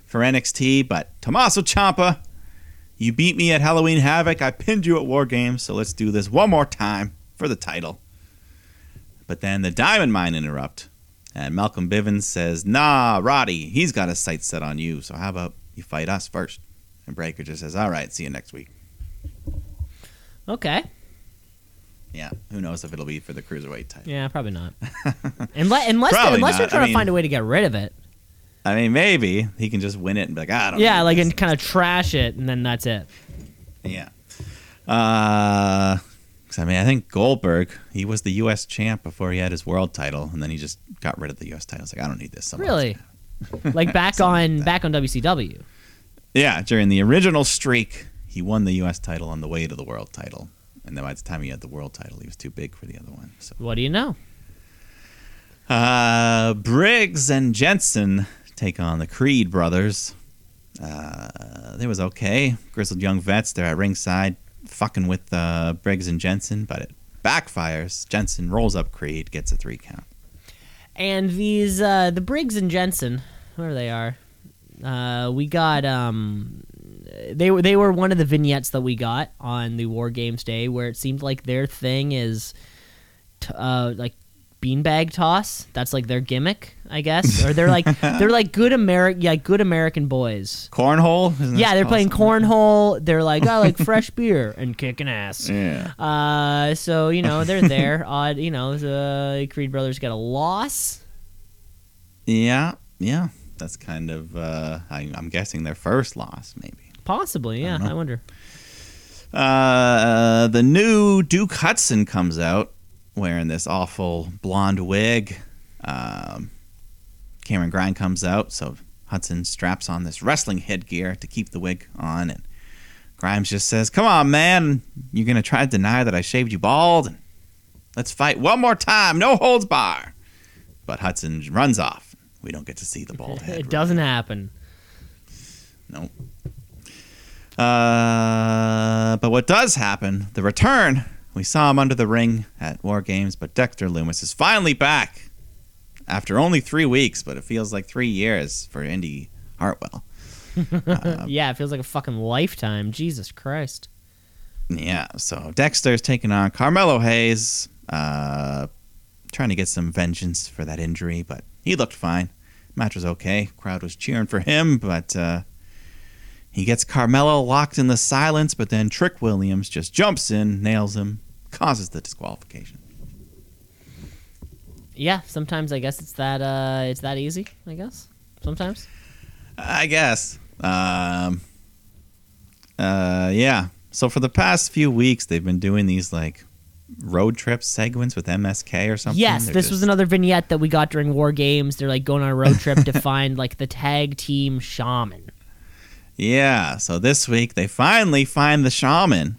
for NXT, but Tommaso Ciampa, you beat me at Halloween Havoc. I pinned you at War Games, so let's do this one more time for the title." But then the Diamond Mine interrupt. And Malcolm Bivens says, Nah, Roddy, he's got his sights set on you. So how about you fight us first? And Breakker just says, All right, see you next week. Okay. Yeah, who knows if it'll be for the cruiserweight title. Yeah, probably not. unless unless Probably unless they're trying I to find a way to get rid of it. I mean, maybe he can just win it and be like, "Ah, I don't. Know. Yeah, like and kind of trash it, and then that's it. Yeah. Uh, 'cause I mean, I think Goldberg, he was the U.S. champ before he had his world title, and then he just got rid of the U.S. title. It's like, I don't need this. Someone Really, like back Something like on back on WCW. Yeah, during the original streak, he won the U.S. title on the way to the world title. And then by the time he had the world title, he was too big for the other one. So, What do you know? uh, Briggs and Jensen take on the Creed brothers. Uh, it was okay. Grizzled young vets, they're at ringside, fucking with uh, Briggs and Jensen, but it backfires. Jensen rolls up Creed, gets a three count. And these uh, the Briggs and Jensen, where they are, uh, we got um, they were they were one of the vignettes that we got on the War Games Day, where it seemed like their thing is, t- uh, like beanbag toss. That's like their gimmick, I guess, or they're like they're like good American, yeah, good American boys. Cornhole? Isn't Yeah, they're playing cornhole. They're like, I like fresh beer and kicking ass. Yeah. Uh, so you know they're there. Odd, you know, the Creed brothers got a loss. Yeah, yeah. That's kind of, uh, I, I'm guessing their first loss, maybe. Possibly, yeah. don't I, wonder. Uh, the new Duke Hudson comes out wearing this awful blonde wig. Um, Cameron Grimes comes out, so Hudson straps on this wrestling headgear to keep the wig on, and Grimes just says, "Come on, man, you're gonna try to deny that I shaved you bald? And let's fight one more time, no holds bar." But Hudson runs off. We don't get to see the bald head. It doesn't happen. Nope. Uh, but what does happen, the return, we saw him under the ring at War Games, but Dexter Lumis is finally back after only three weeks, but it feels like three years for Indi Hartwell. yeah, it feels like a fucking lifetime. Jesus Christ. Yeah, so Dexter's taking on Carmelo Hayes, uh, trying to get some vengeance for that injury, but he looked fine. Match was okay. Crowd was cheering for him, but uh, he gets Carmelo locked in the silence, but then Trick Williams just jumps in, nails him, causes the disqualification. Yeah, sometimes I guess it's that uh it's that easy, I guess. Sometimes. I guess. Um, uh, yeah. So for the past few weeks, they've been doing these like road trip segments with MSK or something. yes, They're this was another vignette that we got during War Games. They're like going on a road trip to find like the tag team shaman. Yeah, so this week they finally find the shaman,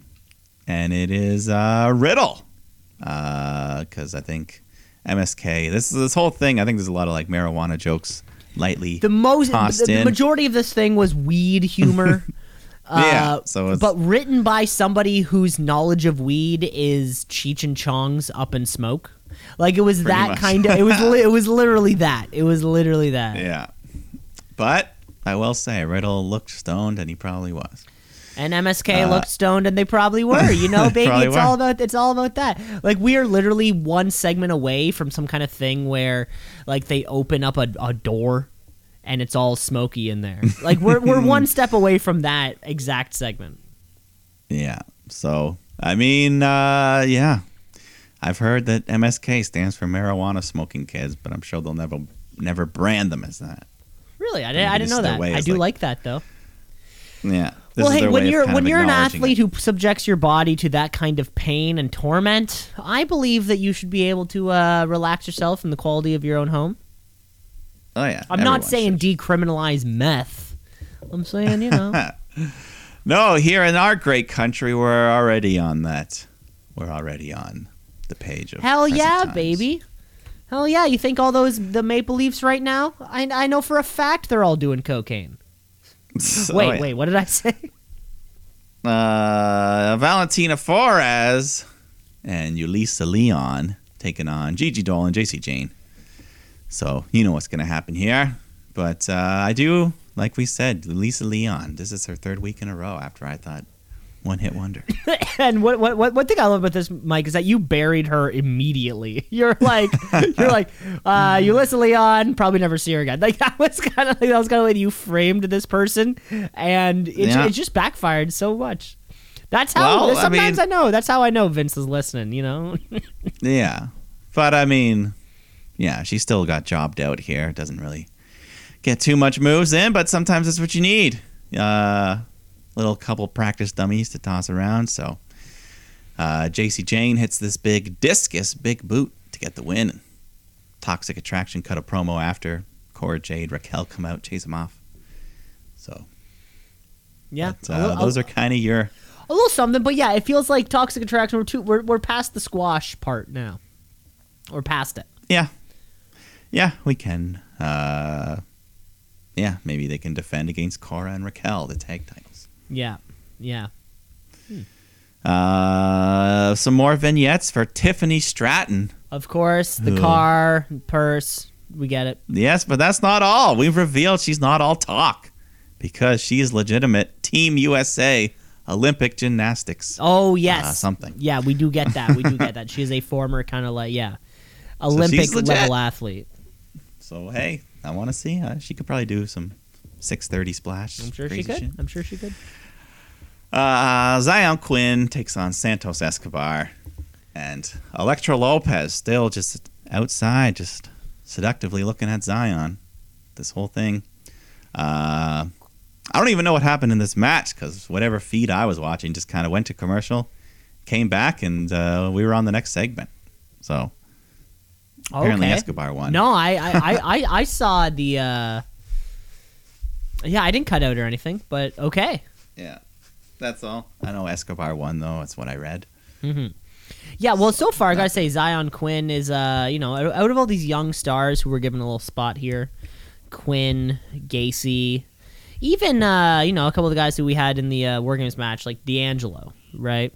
and it is uh, Riddle. Because I think MSK, this this whole thing, I think there's a lot of like marijuana jokes lightly. The most the, the majority of this thing was weed humor. Yeah, Uh, so it's- but written by somebody whose knowledge of weed is Cheech and Chong's Up in Smoke. Like it was that much. kind of. It was. Li- it was literally that. It was literally that. yeah. But I will say, Riddle looked stoned, and he probably was. And MSK Uh, looked stoned, and they probably were. You know, baby, it's were. all about it's all about that. Like we are literally one segment away from some kind of thing where, like, they open up a, a door, and it's all smoky in there. Like we're we're one step away from that exact segment. Yeah. So, I mean, uh, yeah. I've heard that MSK stands for marijuana smoking kids, but I'm sure they'll never never brand them as that. Really, I, didn't I didn't know that. I do like- like that though. Yeah. This well, hey, when you're when you're an athlete it. who subjects your body to that kind of pain and torment, I believe that you should be able to uh, relax yourself in the quality of your own home. Oh yeah. I'm not saying should. decriminalize meth. I'm saying, you know, No, here in our great country, we're already on that. We're already on the page of. hell yeah, times. baby. Hell yeah! You think all those the Maple Leafs right now? I, I know for a fact they're all doing cocaine. So, wait, yeah. wait, what did I say? Uh, Valentina Feroz and Yulisa Leon taking on Gigi Dolin and Jacy Jayne. So you know what's going to happen here. But uh, I do, like we said, Lisa Leon. This is her third week in a row after I thought one hit wonder. and what, what what what thing I love about this, Mike, is that you buried her immediately. You're like, you're like, uh, Ulysses Leon, probably never see her again. Like that was kind of like that was kind of like you framed this person, and it, Yeah. it just backfired so much. That's how. Well, I sometimes mean- I know. That's how I know Vince is listening. You know. yeah. But I mean, yeah, she still got jobbed out here. Doesn't really get too much moves in, but sometimes that's what you need. Uh, little couple practice dummies to toss around. So uh, Jacy Jayne hits this big discus, big boot to get the win. Toxic Attraction cut a promo after. Cora Jade, Raquel come out, chase him off. So Yeah, but, uh, little- those are kind of your a little something, but yeah, it feels like toxic attraction. We're too, we're, we're past the squash part now. We're past it. Yeah. Yeah, we can. Uh, yeah, maybe they can defend against Cora and Raquel, the tag titles. Yeah, yeah. Uh, some more vignettes for Tiffany Stratton. Of course, the Ugh. car, purse. We get it. Yes, but that's not all. We've revealed she's not all talk because she is legitimate Team USA Olympic gymnastics. Oh yes, Uh, something. Yeah, we do get that. We do get that. She is a former kind of like yeah, Olympic legit. level athlete. So hey, I want to see. Uh, she could probably do some 6:30 splash. I'm sure she could. shit. I'm sure she could. Uh, Xyon Quinn takes on Santos Escobar, and Elektra Lopez still just outside, just seductively looking at Xyon. This whole thing. Uh, I don't even know what happened in this match because whatever feed I was watching just kind of went to commercial, came back, and uh, we were on the next segment. So apparently okay. Escobar won. No, I I, I, I I saw the. uh Yeah, I didn't cut out or anything, but okay. Yeah, that's all. I know Escobar won though. That's what I read. Yeah, well, so far I gotta say Xyon Quinn is, uh, you know, out out of all these young stars who were given a little spot here, Quinn, Gacy, even uh, you know, a couple of the guys who we had in the uh, War Games match, like D'Angelo, right?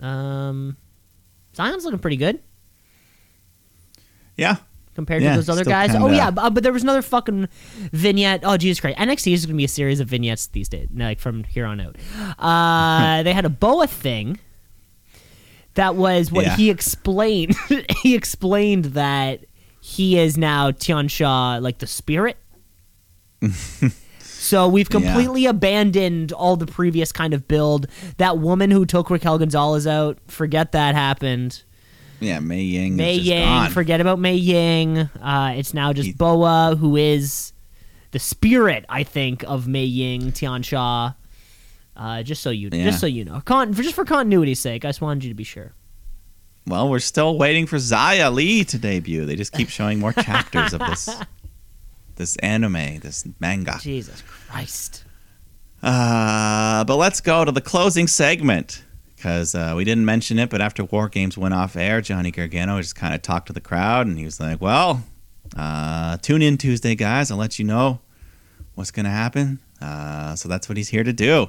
Um, Xyon's looking pretty good Yeah, compared Yeah, to those other guys. Oh kinda- yeah, but, but there was another fucking vignette. Oh Jesus Christ! NXT is gonna be a series of vignettes these days, like from here on out. Uh, they had a boa thing. That was what Yeah. he explained. he explained that he is now Tian Sha, like the spirit. so we've Yeah. completely abandoned all the previous kind of build. That woman who took Raquel Gonzalez out, forget that happened. Yeah. Mei Ying. is Mei just Ying, gone. forget about Mei Ying. Uh, it's now just He- Boa, who is the spirit, I think, of Mei Ying, Tian Sha. Uh, just so you, Yeah. just so you know, Con- for, just for continuity's sake, I just wanted you to be sure. Well, we're still waiting for Xia Li to debut. They just keep showing more chapters of this this anime, this manga. Jesus Christ! Uh, but let's go to the closing segment because uh, we didn't mention it. But after War Games went off air, Johnny Gargano just kind of talked to the crowd, and he was like, "Well, uh, tune in Tuesday, guys. I'll let you know what's gonna happen." Uh, so that's what he's here to do.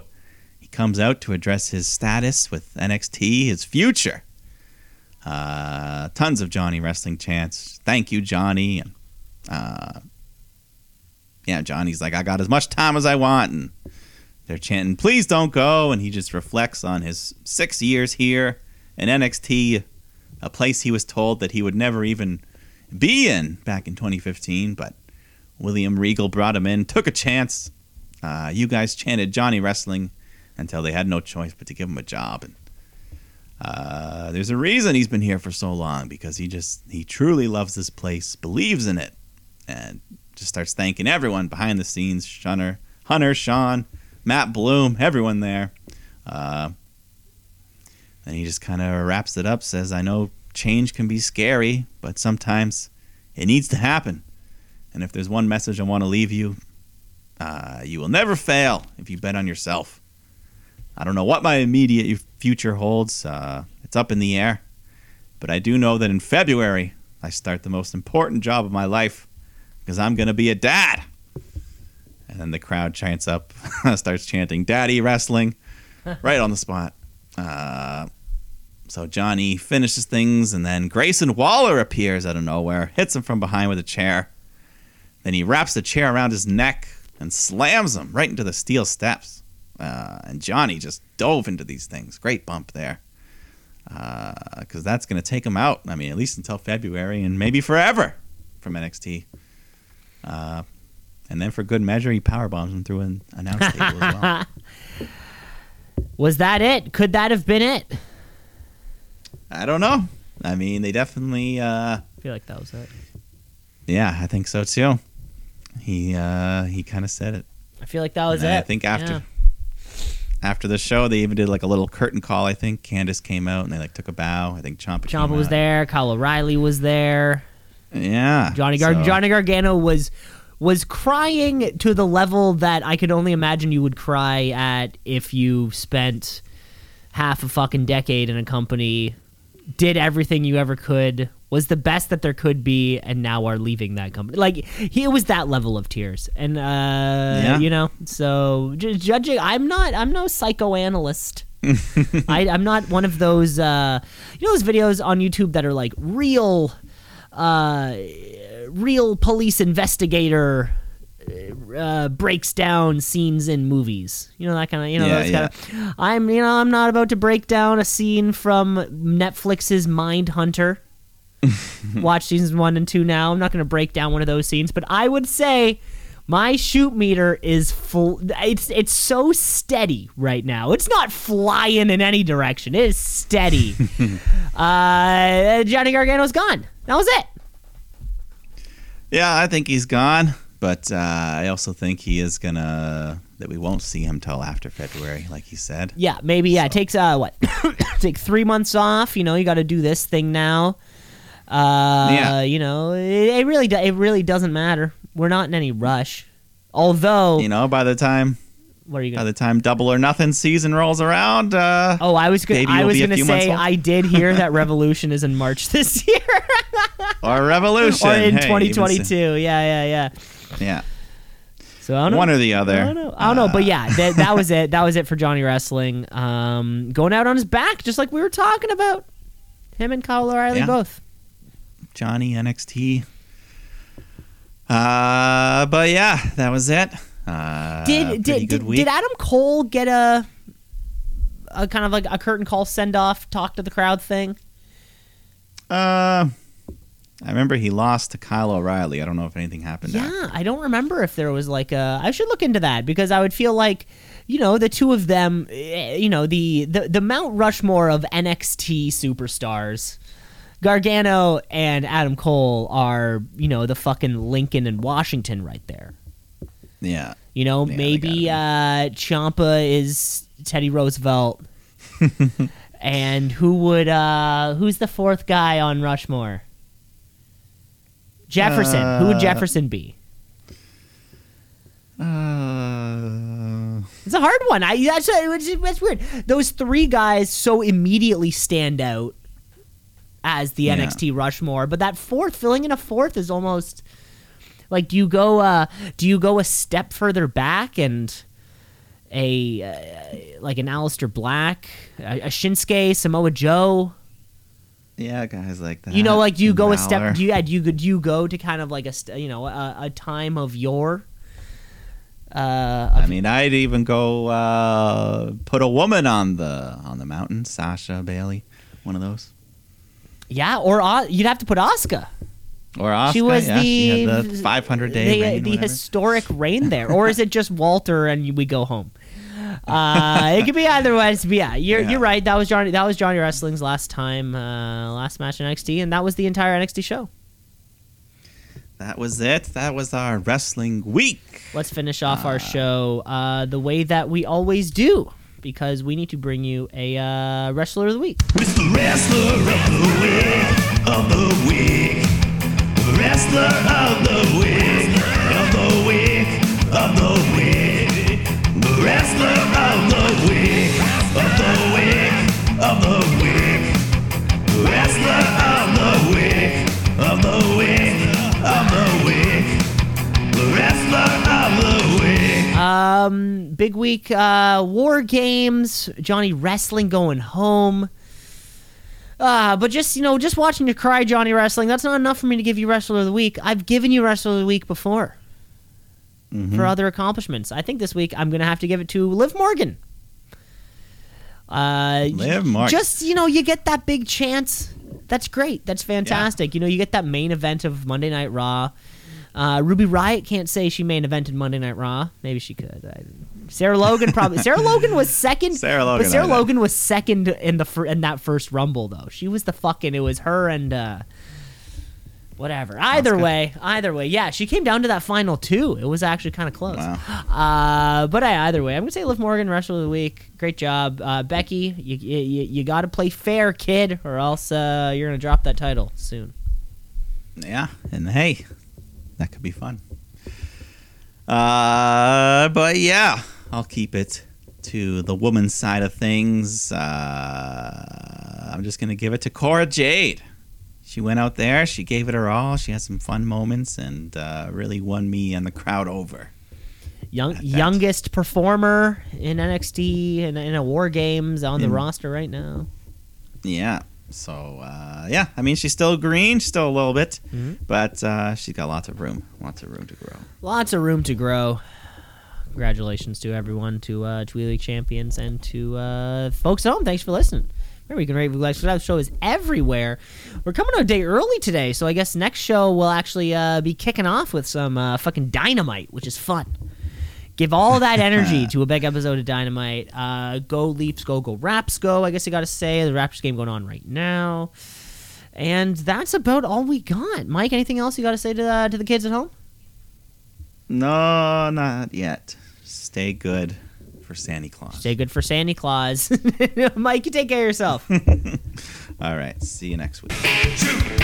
He comes out to address his status with NXT, his future. Uh, tons of Johnny wrestling chants. Thank you, Johnny. And uh, yeah, Johnny's like, I got as much time as I want, and they're chanting, "Please don't go." And he just reflects on his six years here in NXT, a place he was told that he would never even be in back in 2015. But William Regal brought him in, took a chance. Uh, you guys chanted Johnny Wrestling until they had no choice but to give him a job. And uh, there's a reason he's been here for so long because he just he truly loves this place, believes in it, and just starts thanking everyone behind the scenes: Shunner, Hunter, Sean, Matt Bloom, everyone there. Uh, and he just kind of wraps it up, says, "I know change can be scary, but sometimes it needs to happen. And if there's one message I want to leave you, uh, you will never fail if you bet on yourself." I don't know what my immediate future holds. Uh, it's up in the air. But I do know that in February, I start the most important job of my life because I'm going to be a dad. And then the crowd chants up, starts chanting, Daddy Wrestling, right on the spot. Uh, so Johnny finishes things, and then Grayson Waller appears out of nowhere, hits him from behind with a chair. Then he wraps the chair around his neck and slams him right into the steel steps. Uh, and Johnny just dove into these things. Great bump there. Because that's going to take him out. I mean, at least until February and maybe forever from NXT. Uh, and then for good measure, he power bombs him through an announce table as well. Was that it? Could that have been it? I don't know. I mean, they definitely. Uh, I feel like that was it. Yeah, I think so too. he uh, he kind of said it. I feel like that was And it. I think after Yeah. after the show, they even did like a little curtain call. I think Candice came out and they like took a bow. I think Champa. Ciampa came was out. there. Kyle O'Reilly was there. Yeah, Johnny Gar- so- Johnny Gargano was was crying to the level that I could only imagine you would cry at if you spent half a fucking decade in a company, did everything you ever could, was the best that there could be, and now are leaving that company. Like he it was that level of tears, and uh, Yeah. you know, so ju- judging, I'm not, I'm no psychoanalyst. I, I'm not one of those, uh, you know, those videos on YouTube that are like real, uh, real police investigator uh, breaks down scenes in movies. You know that kind of, you know, Yeah, yeah. kind of. I'm, you know, I'm not about to break down a scene from Netflix's Mind Hunter. Watch seasons one and two now. I'm not going to break down one of those scenes, but I would say my shoot meter is full. It's it's so steady right now. It's not flying in any direction. It is steady. uh, Johnny Gargano's gone. That was it. Yeah, I think he's gone, but uh, I also think he is gonna that we won't see him till after February, like he said. Yeah, maybe. Yeah, it takes uh what? take three months off. You know, you got to do this thing now. Uh, Yeah. You know, it, it really do, it really doesn't matter. We're not in any rush. Although, You know, by the time what are you by gonna? the time Double or Nothing season rolls around, uh, Oh, I was gonna. I was gonna say. I did hear that Revolution is in March this year, or Revolution, or in Hey, 2022. so- Yeah, yeah, yeah. Yeah, So I don't know. one or the other. I don't know. I don't know, but yeah, that, that was it. That was it for Johnny Wrestling. Um, going out on his back, just like we were talking about. Him and Kyle O'Reilly Yeah. both. Johnny NXT. Uh, but yeah, that was it. Uh, did did, did, did Adam Cole get a a kind of like a curtain call send off, talk to the crowd thing? Uh, I remember he lost to Kyle O'Reilly. I don't know if anything happened. after. Yeah, I don't remember if there was like a. I should look into that because I would feel like, you know, the two of them, eh, you know, the the the Mount Rushmore of NXT superstars. Gargano and Adam Cole are, you know, the fucking Lincoln and Washington right there. Yeah. You know, Yeah, maybe uh, Ciampa is Teddy Roosevelt, and who would uh, who's the fourth guy on Rushmore? Jefferson. who would Uh, Jefferson be? Uh, It's a hard one. I that's that's weird. Those three guys so immediately stand out as the Yeah. NXT Rushmore, but that fourth filling in a fourth is almost like do you go uh do you go a step further back and a uh, like an Aleister Black, a, a Shinsuke, Samoa Joe? Yeah, guys like that. You know, like do you go a step? Do you yeah, do you do you go to kind of like a st- you know a, a time of your uh I mean, I'd even go uh, put a woman on the on the mountain, Sasha Bayley, one of those, yeah, or uh, you'd have to put Asuka. or Asuka. She was yeah, the she the 500 day the, the historic reign there, or is it just Walter and we go home? Uh, it could be either way. But yeah, you're Yeah. you're right. That was Johnny. That was Johnny Wrestling's last time, uh, last match in NXT, and that was the entire NXT show. That was it. That was our wrestling week. Let's finish off our show uh, the way that we always do, because we need to bring you a uh, wrestler of the week. It's the wrestler of the week, of the week. Wrestler of the week, week, uh, War Games, Johnny Wrestling going home. Uh, but just, you know, just watching you cry, Johnny Wrestling, that's not enough for me to give you Wrestler of the Week. I've given you Wrestler of the Week before Mm-hmm. for other accomplishments. I think this week I'm going to have to give it to Liv Morgan. Uh, Liv Morgan. Just, you know, you get that big chance. That's great. That's fantastic. You know, you get that main event of Monday Night Raw. Uh, Ruby Riott can't say she main evented Monday Night Raw. Maybe she could. I, Sarah Logan probably. Sarah Logan was second. Sarah Logan, but Sarah Logan was second in the fir- in that first Rumble though. She was the fucking. It was her and uh, Whatever. Either way, either way, yeah, she came down to that final two. It was actually kind of close. Wow. Uh, but I, either way, I'm gonna say Liv Morgan rest of the week. Great job, uh, Becky. You you, you got to play fair, kid, or else uh, you're gonna drop that title soon. Yeah, and hey, that could be fun. Uh, but yeah, I'll keep it to the woman's side of things. Uh, I'm just gonna give it to Cora Jade. She went out there, she gave it her all. She had some fun moments, and uh, really won me and the crowd over. Young youngest performer in NXT and in a War Games on the roster right now. Yeah. So uh, yeah, I mean she's still green, still a little bit, Mhm. but uh, she's got lots of room, lots of room to grow. Lots of room to grow. Congratulations to everyone, to uh, League champions, and to uh, folks at home. Thanks for listening. Remember, you can rate, like, subscribe. The show is everywhere. We're coming out a day early today, so I guess next show will actually uh, be kicking off with some uh, fucking dynamite, which is fun. Give all that energy to a big episode of Dynamite. Uh, go Leafs, go go Raps, go. I guess you got to say the Raptors game going on right now, and that's about all we got. Mike, anything else you got to say to uh, to the kids at home? No, not yet. Stay good for Santa Claus. Stay good for Santa Claus. Mike, you take care of yourself. All right. See you next week. Shoot,